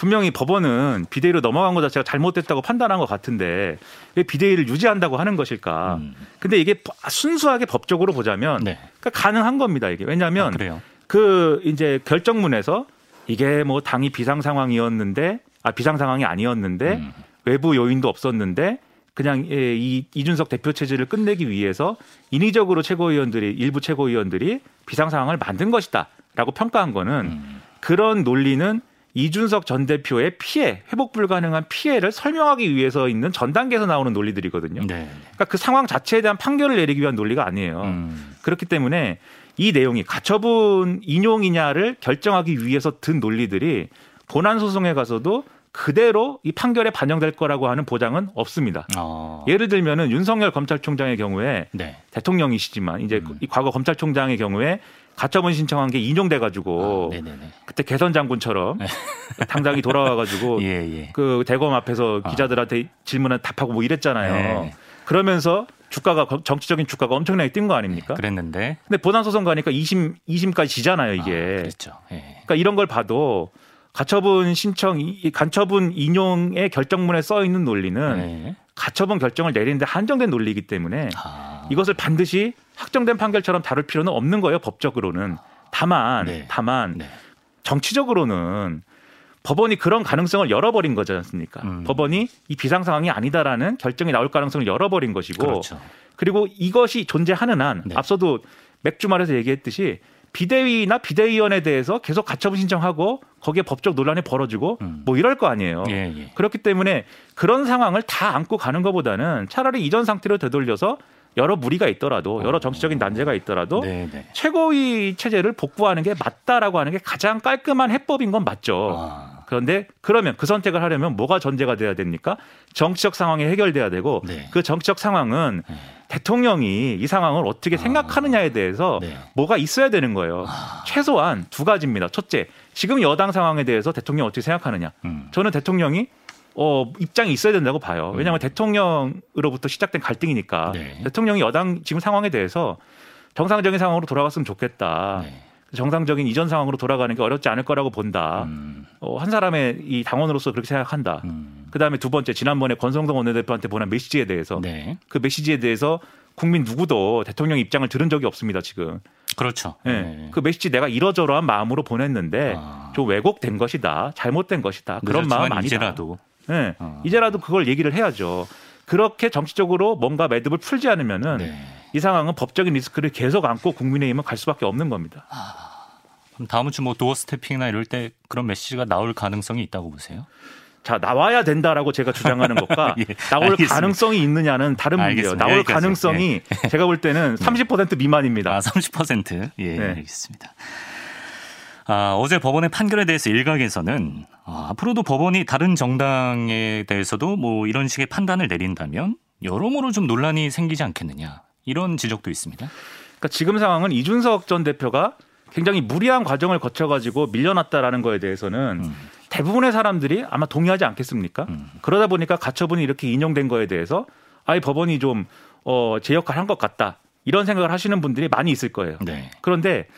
분명히 법원은 비대위로 넘어간 것 자체가 잘못됐다고 판단한 것 같은데 왜 비대위를 유지한다고 하는 것일까? 음. 근데 이게 순수하게 법적으로 보자면 네. 그러니까 가능한 겁니다. 이게 왜냐하면 아, 그 이제 결정문에서 이게 뭐 당이 비상 상황이었는데 아 비상 상황이 아니었는데 음. 외부 요인도 없었는데 그냥 예, 이 이준석 대표 체제를 끝내기 위해서 인위적으로 최고위원들이 일부 최고위원들이 비상 상황을 만든 것이다라고 평가한 거는 음. 그런 논리는 이준석 전 대표의 피해, 회복 불가능한 피해를 설명하기 위해서 있는 전 단계에서 나오는 논리들이거든요. 네. 그러니까 그 상황 자체에 대한 판결을 내리기 위한 논리가 아니에요. 음. 그렇기 때문에 이 내용이 가처분 인용이냐를 결정하기 위해서 든 논리들이 본안 소송에 가서도 그대로 이 판결에 반영될 거라고 하는 보장은 없습니다. 어. 예를 들면은 윤석열 검찰총장의 경우에 네. 대통령이시지만 이제 음. 이 과거 검찰총장의 경우에 가처분 신청한 게 인용돼 가지고 아, 그때 개선 장군처럼 네. 당장이 돌아와 가지고 예, 예. 그 대검 앞에서 아. 기자들한테 질문을 답하고 뭐 이랬잖아요. 네. 그러면서 주가가 정치적인 주가가 엄청나게 뛴 거 아닙니까? 네, 그랬는데. 근데 보단 소송 가니까 2심 2심까지 지잖아요, 이게. 아, 그렇죠. 예. 그러니까 이런 걸 봐도 가처분 신청 간처분 인용의 결정문에 써 있는 논리는 네. 가처분 결정을 내리는데 한정된 논리이기 때문에 아. 이것을 반드시 확정된 판결처럼 다룰 필요는 없는 거예요 법적으로는 다만 네. 다만 네. 정치적으로는 법원이 그런 가능성을 열어버린 거지 않습니까? 음. 법원이 이 비상 상황이 아니다라는 결정이 나올 가능성을 열어버린 것이고 그렇죠. 그리고 이것이 존재하는 한 네. 앞서도 맥주 말에서 얘기했듯이 비대위나 비대위원에 대해서 계속 가처분 신청하고 거기에 법적 논란이 벌어지고 음. 뭐 이럴 거 아니에요. 예, 예. 그렇기 때문에 그런 상황을 다 안고 가는 것보다는 차라리 이전 상태로 되돌려서 여러 무리가 있더라도 여러 어. 정치적인 난제가 있더라도 네네. 네. 최고위 체제를 복구하는 게 맞다라고 하는 게 가장 깔끔한 해법인 건 맞죠. 아. 그런데 그러면 그 선택을 하려면 뭐가 전제가 돼야 됩니까? 정치적 상황이 해결돼야 되고 네. 그 정치적 상황은 네. 대통령이 이 상황을 어떻게 아. 생각하느냐에 대해서 네. 뭐가 있어야 되는 거예요. 아. 최소한 두 가지입니다. 첫째, 지금 여당 상황에 대해서 대통령이 어떻게 생각하느냐. 음. 저는 대통령이 어, 입장이 있어야 된다고 봐요. 왜냐하면 음. 대통령으로부터 시작된 갈등이니까 네. 대통령이 여당 지금 상황에 대해서 정상적인 상황으로 돌아갔으면 좋겠다. 네. 정상적인 이전 상황으로 돌아가는 게 어렵지 않을 거라고 본다. 음. 어, 한 사람의 이 당원으로서 그렇게 생각한다. 음. 그 다음에 두 번째 지난번에 권성동 원내대표한테 보낸 메시지에 대해서 네. 그 메시지에 대해서 국민 누구도 대통령 입장을 들은 적이 없습니다 지금. 그렇죠. 네. 네. 그 메시지 내가 이러저러한 마음으로 보냈는데 아. 좀 왜곡된 것이다, 잘못된 것이다 그런 마음 아니다. 이제라도. 네. 아. 이제라도 그걸 얘기를 해야죠. 그렇게 정치적으로 뭔가 매듭을 풀지 않으면은. 네. 이 상황은 법적인 리스크를 계속 안고 국민의힘은 갈 수밖에 없는 겁니다. 아, 그럼 다음 주 뭐 도어 스태핑이나 이럴 때 그런 메시지가 나올 가능성이 있다고 보세요? 자 나와야 된다라고 제가 주장하는 것과 예, 나올 알겠습니다. 가능성이 있느냐는 다른 문제예요. 나올 여기까지. 가능성이 예. 제가 볼 때는 30% 미만입니다. 아, 30%? 예, 네. 알겠습니다. 아, 어제 법원의 판결에 대해서 일각에서는 아, 앞으로도 법원이 다른 정당에 대해서도 뭐 이런 식의 판단을 내린다면 여러모로 좀 논란이 생기지 않겠느냐 이런 지적도 있습니다. 그러니까 지금 상황은 이준석 전 대표가 굉장히 무리한 과정을 거쳐가지고 밀려났다라는 거에 대해서는 음. 대부분의 사람들이 아마 동의하지 않겠습니까? 음. 그러다 보니까 가처분이 이렇게 인용된 거에 대해서 아예 법원이 좀 어, 제 역할 한 것 같다. 이런 생각을 하시는 분들이 많이 있을 거예요. 네. 그런데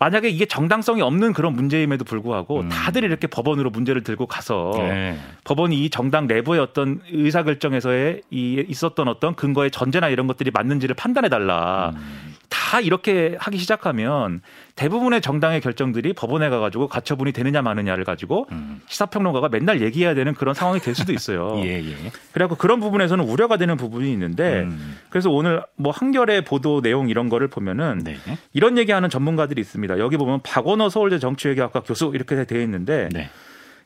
만약에 이게 정당성이 없는 그런 문제임에도 불구하고 음. 다들 이렇게 법원으로 문제를 들고 가서 네. 법원이 이 정당 내부의 어떤 의사결정에서의 이 있었던 어떤 근거의 전제나 이런 것들이 맞는지를 판단해 달라. 음. 다 이렇게 하기 시작하면 대부분의 정당의 결정들이 법원에 가가지고 가처분이 되느냐 마느냐를 가지고 음. 시사평론가가 맨날 얘기해야 되는 그런 상황이 될 수도 있어요. 예, 예. 그래갖고 그런 부분에서는 우려가 되는 부분이 있는데 음. 그래서 오늘 뭐 한결의 보도 내용 이런 거를 보면은 네. 이런 얘기하는 전문가들이 있습니다. 여기 보면 박원호 서울대 정치외교학과 교수 이렇게 되어 있는데 네.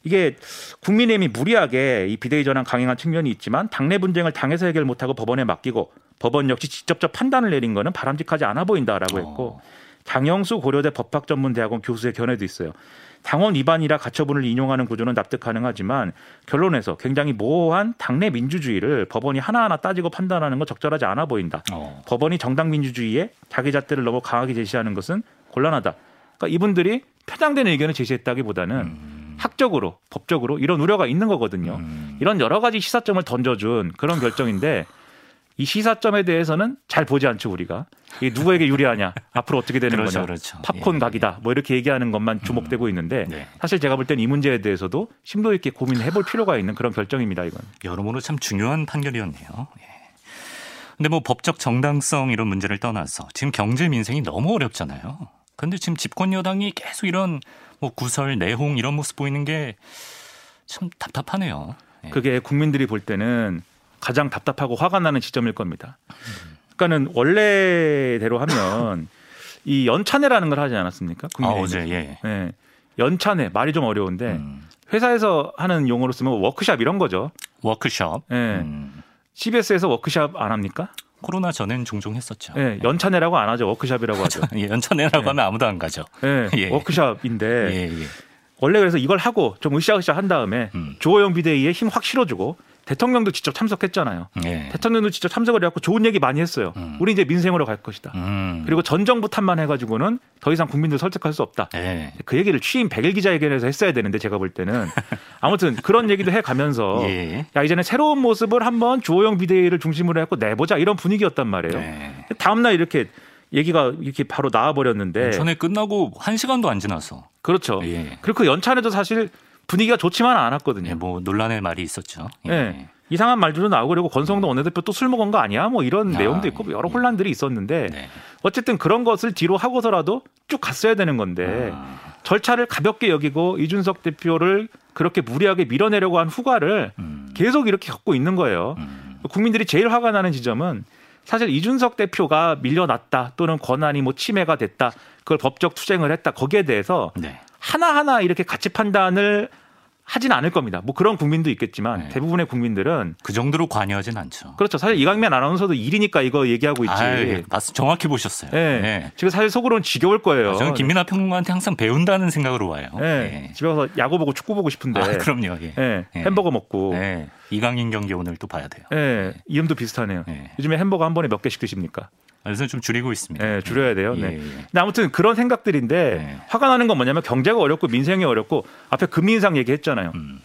이게 국민의힘이 무리하게 이 비대위 전환 강행한 측면이 있지만 당내 분쟁을 당에서 해결 못하고 법원에 맡기고 법원 역시 직접적 판단을 내린 거는 바람직하지 않아 보인다라고 했고 어. 장영수 고려대 법학전문대학원 교수의 견해도 있어요. 당원 위반이라 가처분을 인용하는 구조는 납득 가능하지만 결론에서 굉장히 모호한 당내 민주주의를 법원이 하나하나 따지고 판단하는 건 적절하지 않아 보인다. 어. 법원이 정당 민주주의에 자기 잣대를 너무 강하게 제시하는 것은 곤란하다. 그러니까 이분들이 편향된 의견을 제시했다기보다는 음. 학적으로 법적으로 이런 우려가 있는 거거든요. 음. 이런 여러 가지 시사점을 던져준 그런 결정인데 이 시사점에 대해서는 잘 보지 않죠 우리가 이 누구에게 유리하냐 앞으로 어떻게 되는 그렇죠, 거냐 그렇죠. 팝콘 예. 각이다 뭐 이렇게 얘기하는 것만 음. 주목되고 있는데 네. 사실 제가 볼 땐 이 문제에 대해서도 심도 있게 고민해 볼 필요가 있는 그런 결정입니다 이건 여러모로 참 중요한 판결이었네요. 예. 근데 뭐 법적 정당성 이런 문제를 떠나서 지금 경제 민생이 너무 어렵잖아요. 근데 지금 집권 여당이 계속 이런 뭐 구설, 내홍 이런 모습 보이는 게 참 답답하네요. 예. 그게 국민들이 볼 때는 가장 답답하고 화가 나는 지점일 겁니다. 그러니까는 원래대로 하면 이 연찬회라는 걸 하지 않았습니까? 아, 어제 예. 예. 연찬회 말이 좀 어려운데 음. 회사에서 하는 용어로 쓰면 워크샵 이런 거죠. 워크숍. 예. 음. CBS에서 워크샵 안 합니까? 코로나 전엔 종종 했었죠. 예, 연차내라고 안 하죠. 워크샵이라고 하죠. 예, 연찬회라고 예. 하면 아무도 안 가죠. 예, 예. 워크샵인데 예, 예. 원래 그래서 이걸 하고 좀 으쌰으쌰 한 다음에 음. 주호영 비대위에 힘 확 실어주고 대통령도 직접 참석했잖아요. 네. 대통령도 직접 참석을 해갖고 좋은 얘기 많이 했어요. 음. 우리 이제 민생으로 갈 것이다. 음. 그리고 전 정부 탓만 해가지고는 더 이상 국민들 설득할 수 없다. 네. 그 얘기를 취임 100일 기자회견에서 했어야 되는데 제가 볼 때는 아무튼 그런 얘기도 해가면서 예. 야 이제는 새로운 모습을 한번 주호영 비대위를 중심으로 해갖고 내보자 이런 분위기였단 말이에요. 네. 다음 날 이렇게 얘기가 이렇게 바로 나와버렸는데 전에 끝나고 한 시간도 안 지나서 그렇죠. 예. 그리고 그 연찬에도 사실 분위기가 좋지만은 않았거든요. 네, 뭐 논란의 말이 있었죠. 예. 네. 이상한 말들도 나오고 그리고 권성동 원내대표 또 술 먹은 거 아니야? 뭐 이런 아, 내용도 있고 여러 예. 혼란들이 있었는데 네. 어쨌든 그런 것을 뒤로 하고서라도 쭉 갔어야 되는 건데 아. 절차를 가볍게 여기고 이준석 대표를 그렇게 무리하게 밀어내려고 한 후과를 음. 계속 이렇게 겪고 있는 거예요. 음. 국민들이 제일 화가 나는 지점은 사실 이준석 대표가 밀려났다 또는 권한이 뭐 침해가 됐다 그걸 법적 투쟁을 했다 거기에 대해서 네. 하나하나 이렇게 가치 판단을 하진 않을 겁니다. 뭐 그런 국민도 있겠지만 네. 대부분의 국민들은 그 정도로 관여하진 않죠. 그렇죠. 사실 이강민 아나운서도 일이니까 이거 얘기하고 있지. 아, 정확히 보셨어요. 네. 네. 지금 사실 속으로는 지겨울 거예요. 아, 저는 김민아 평론가한테 항상 배운다는 생각으로 와요. 네. 네. 집에 가서 야구 보고 축구 보고 싶은데. 아, 그럼요. 예. 네. 햄버거 먹고. 네. 이강인 경기 오늘 또 봐야 돼요. 네. 이름도 비슷하네요. 요즘에 햄버거 한 번에 몇 개씩 드십니까? 그래서 좀 줄이고 있습니다. 네, 줄여야 돼요. 네. 예, 예. 근데 아무튼 그런 생각들인데 네. 화가 나는 건 뭐냐면 경제가 어렵고 민생이 어렵고 앞에 금리 인상 얘기했잖아요. 음.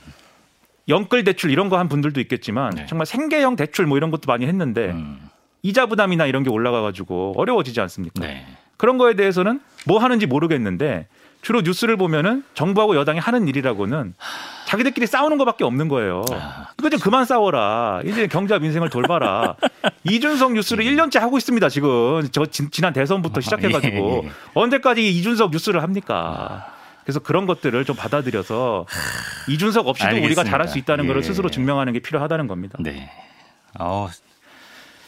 영끌 대출 이런 거 한 분들도 있겠지만 네. 정말 생계형 대출 뭐 이런 것도 많이 했는데 음. 이자 부담이나 이런 게 올라가 가지고 어려워지지 않습니까? 네. 그런 거에 대해서는 뭐 하는지 모르겠는데 주로 뉴스를 보면은 정부하고 여당이 하는 일이라고는 자기들끼리 싸우는 것밖에 없는 거예요. 아, 이거 좀 그만 싸워라. 이제 경제와 민생을 돌봐라. 이준석 뉴스를 1년째 하고 있습니다. 지금 저 지 난 대선부터 시작해가지고 예, 예. 언제까지 이준석 뉴스를 합니까? 그래서 그런 것들을 좀 받아들여서 이준석 없이도 알겠습니다. 우리가 잘할 수 있다는 예. 것을 스스로 증명하는 게 필요하다는 겁니다. 네. 어,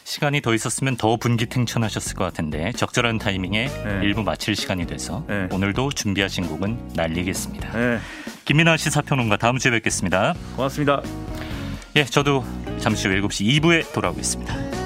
시간이 더 있었으면 더 분기탱천하셨을 것 같은데 적절한 타이밍에 네. 일부 마칠 시간이 돼서 네. 오늘도 준비하신 곡은 날리겠습니다. 네. 김민아 시사평론가 다음 주에 뵙겠습니다. 고맙습니다. 예, 저도 잠시 후 7시 2부에 돌아오겠습니다.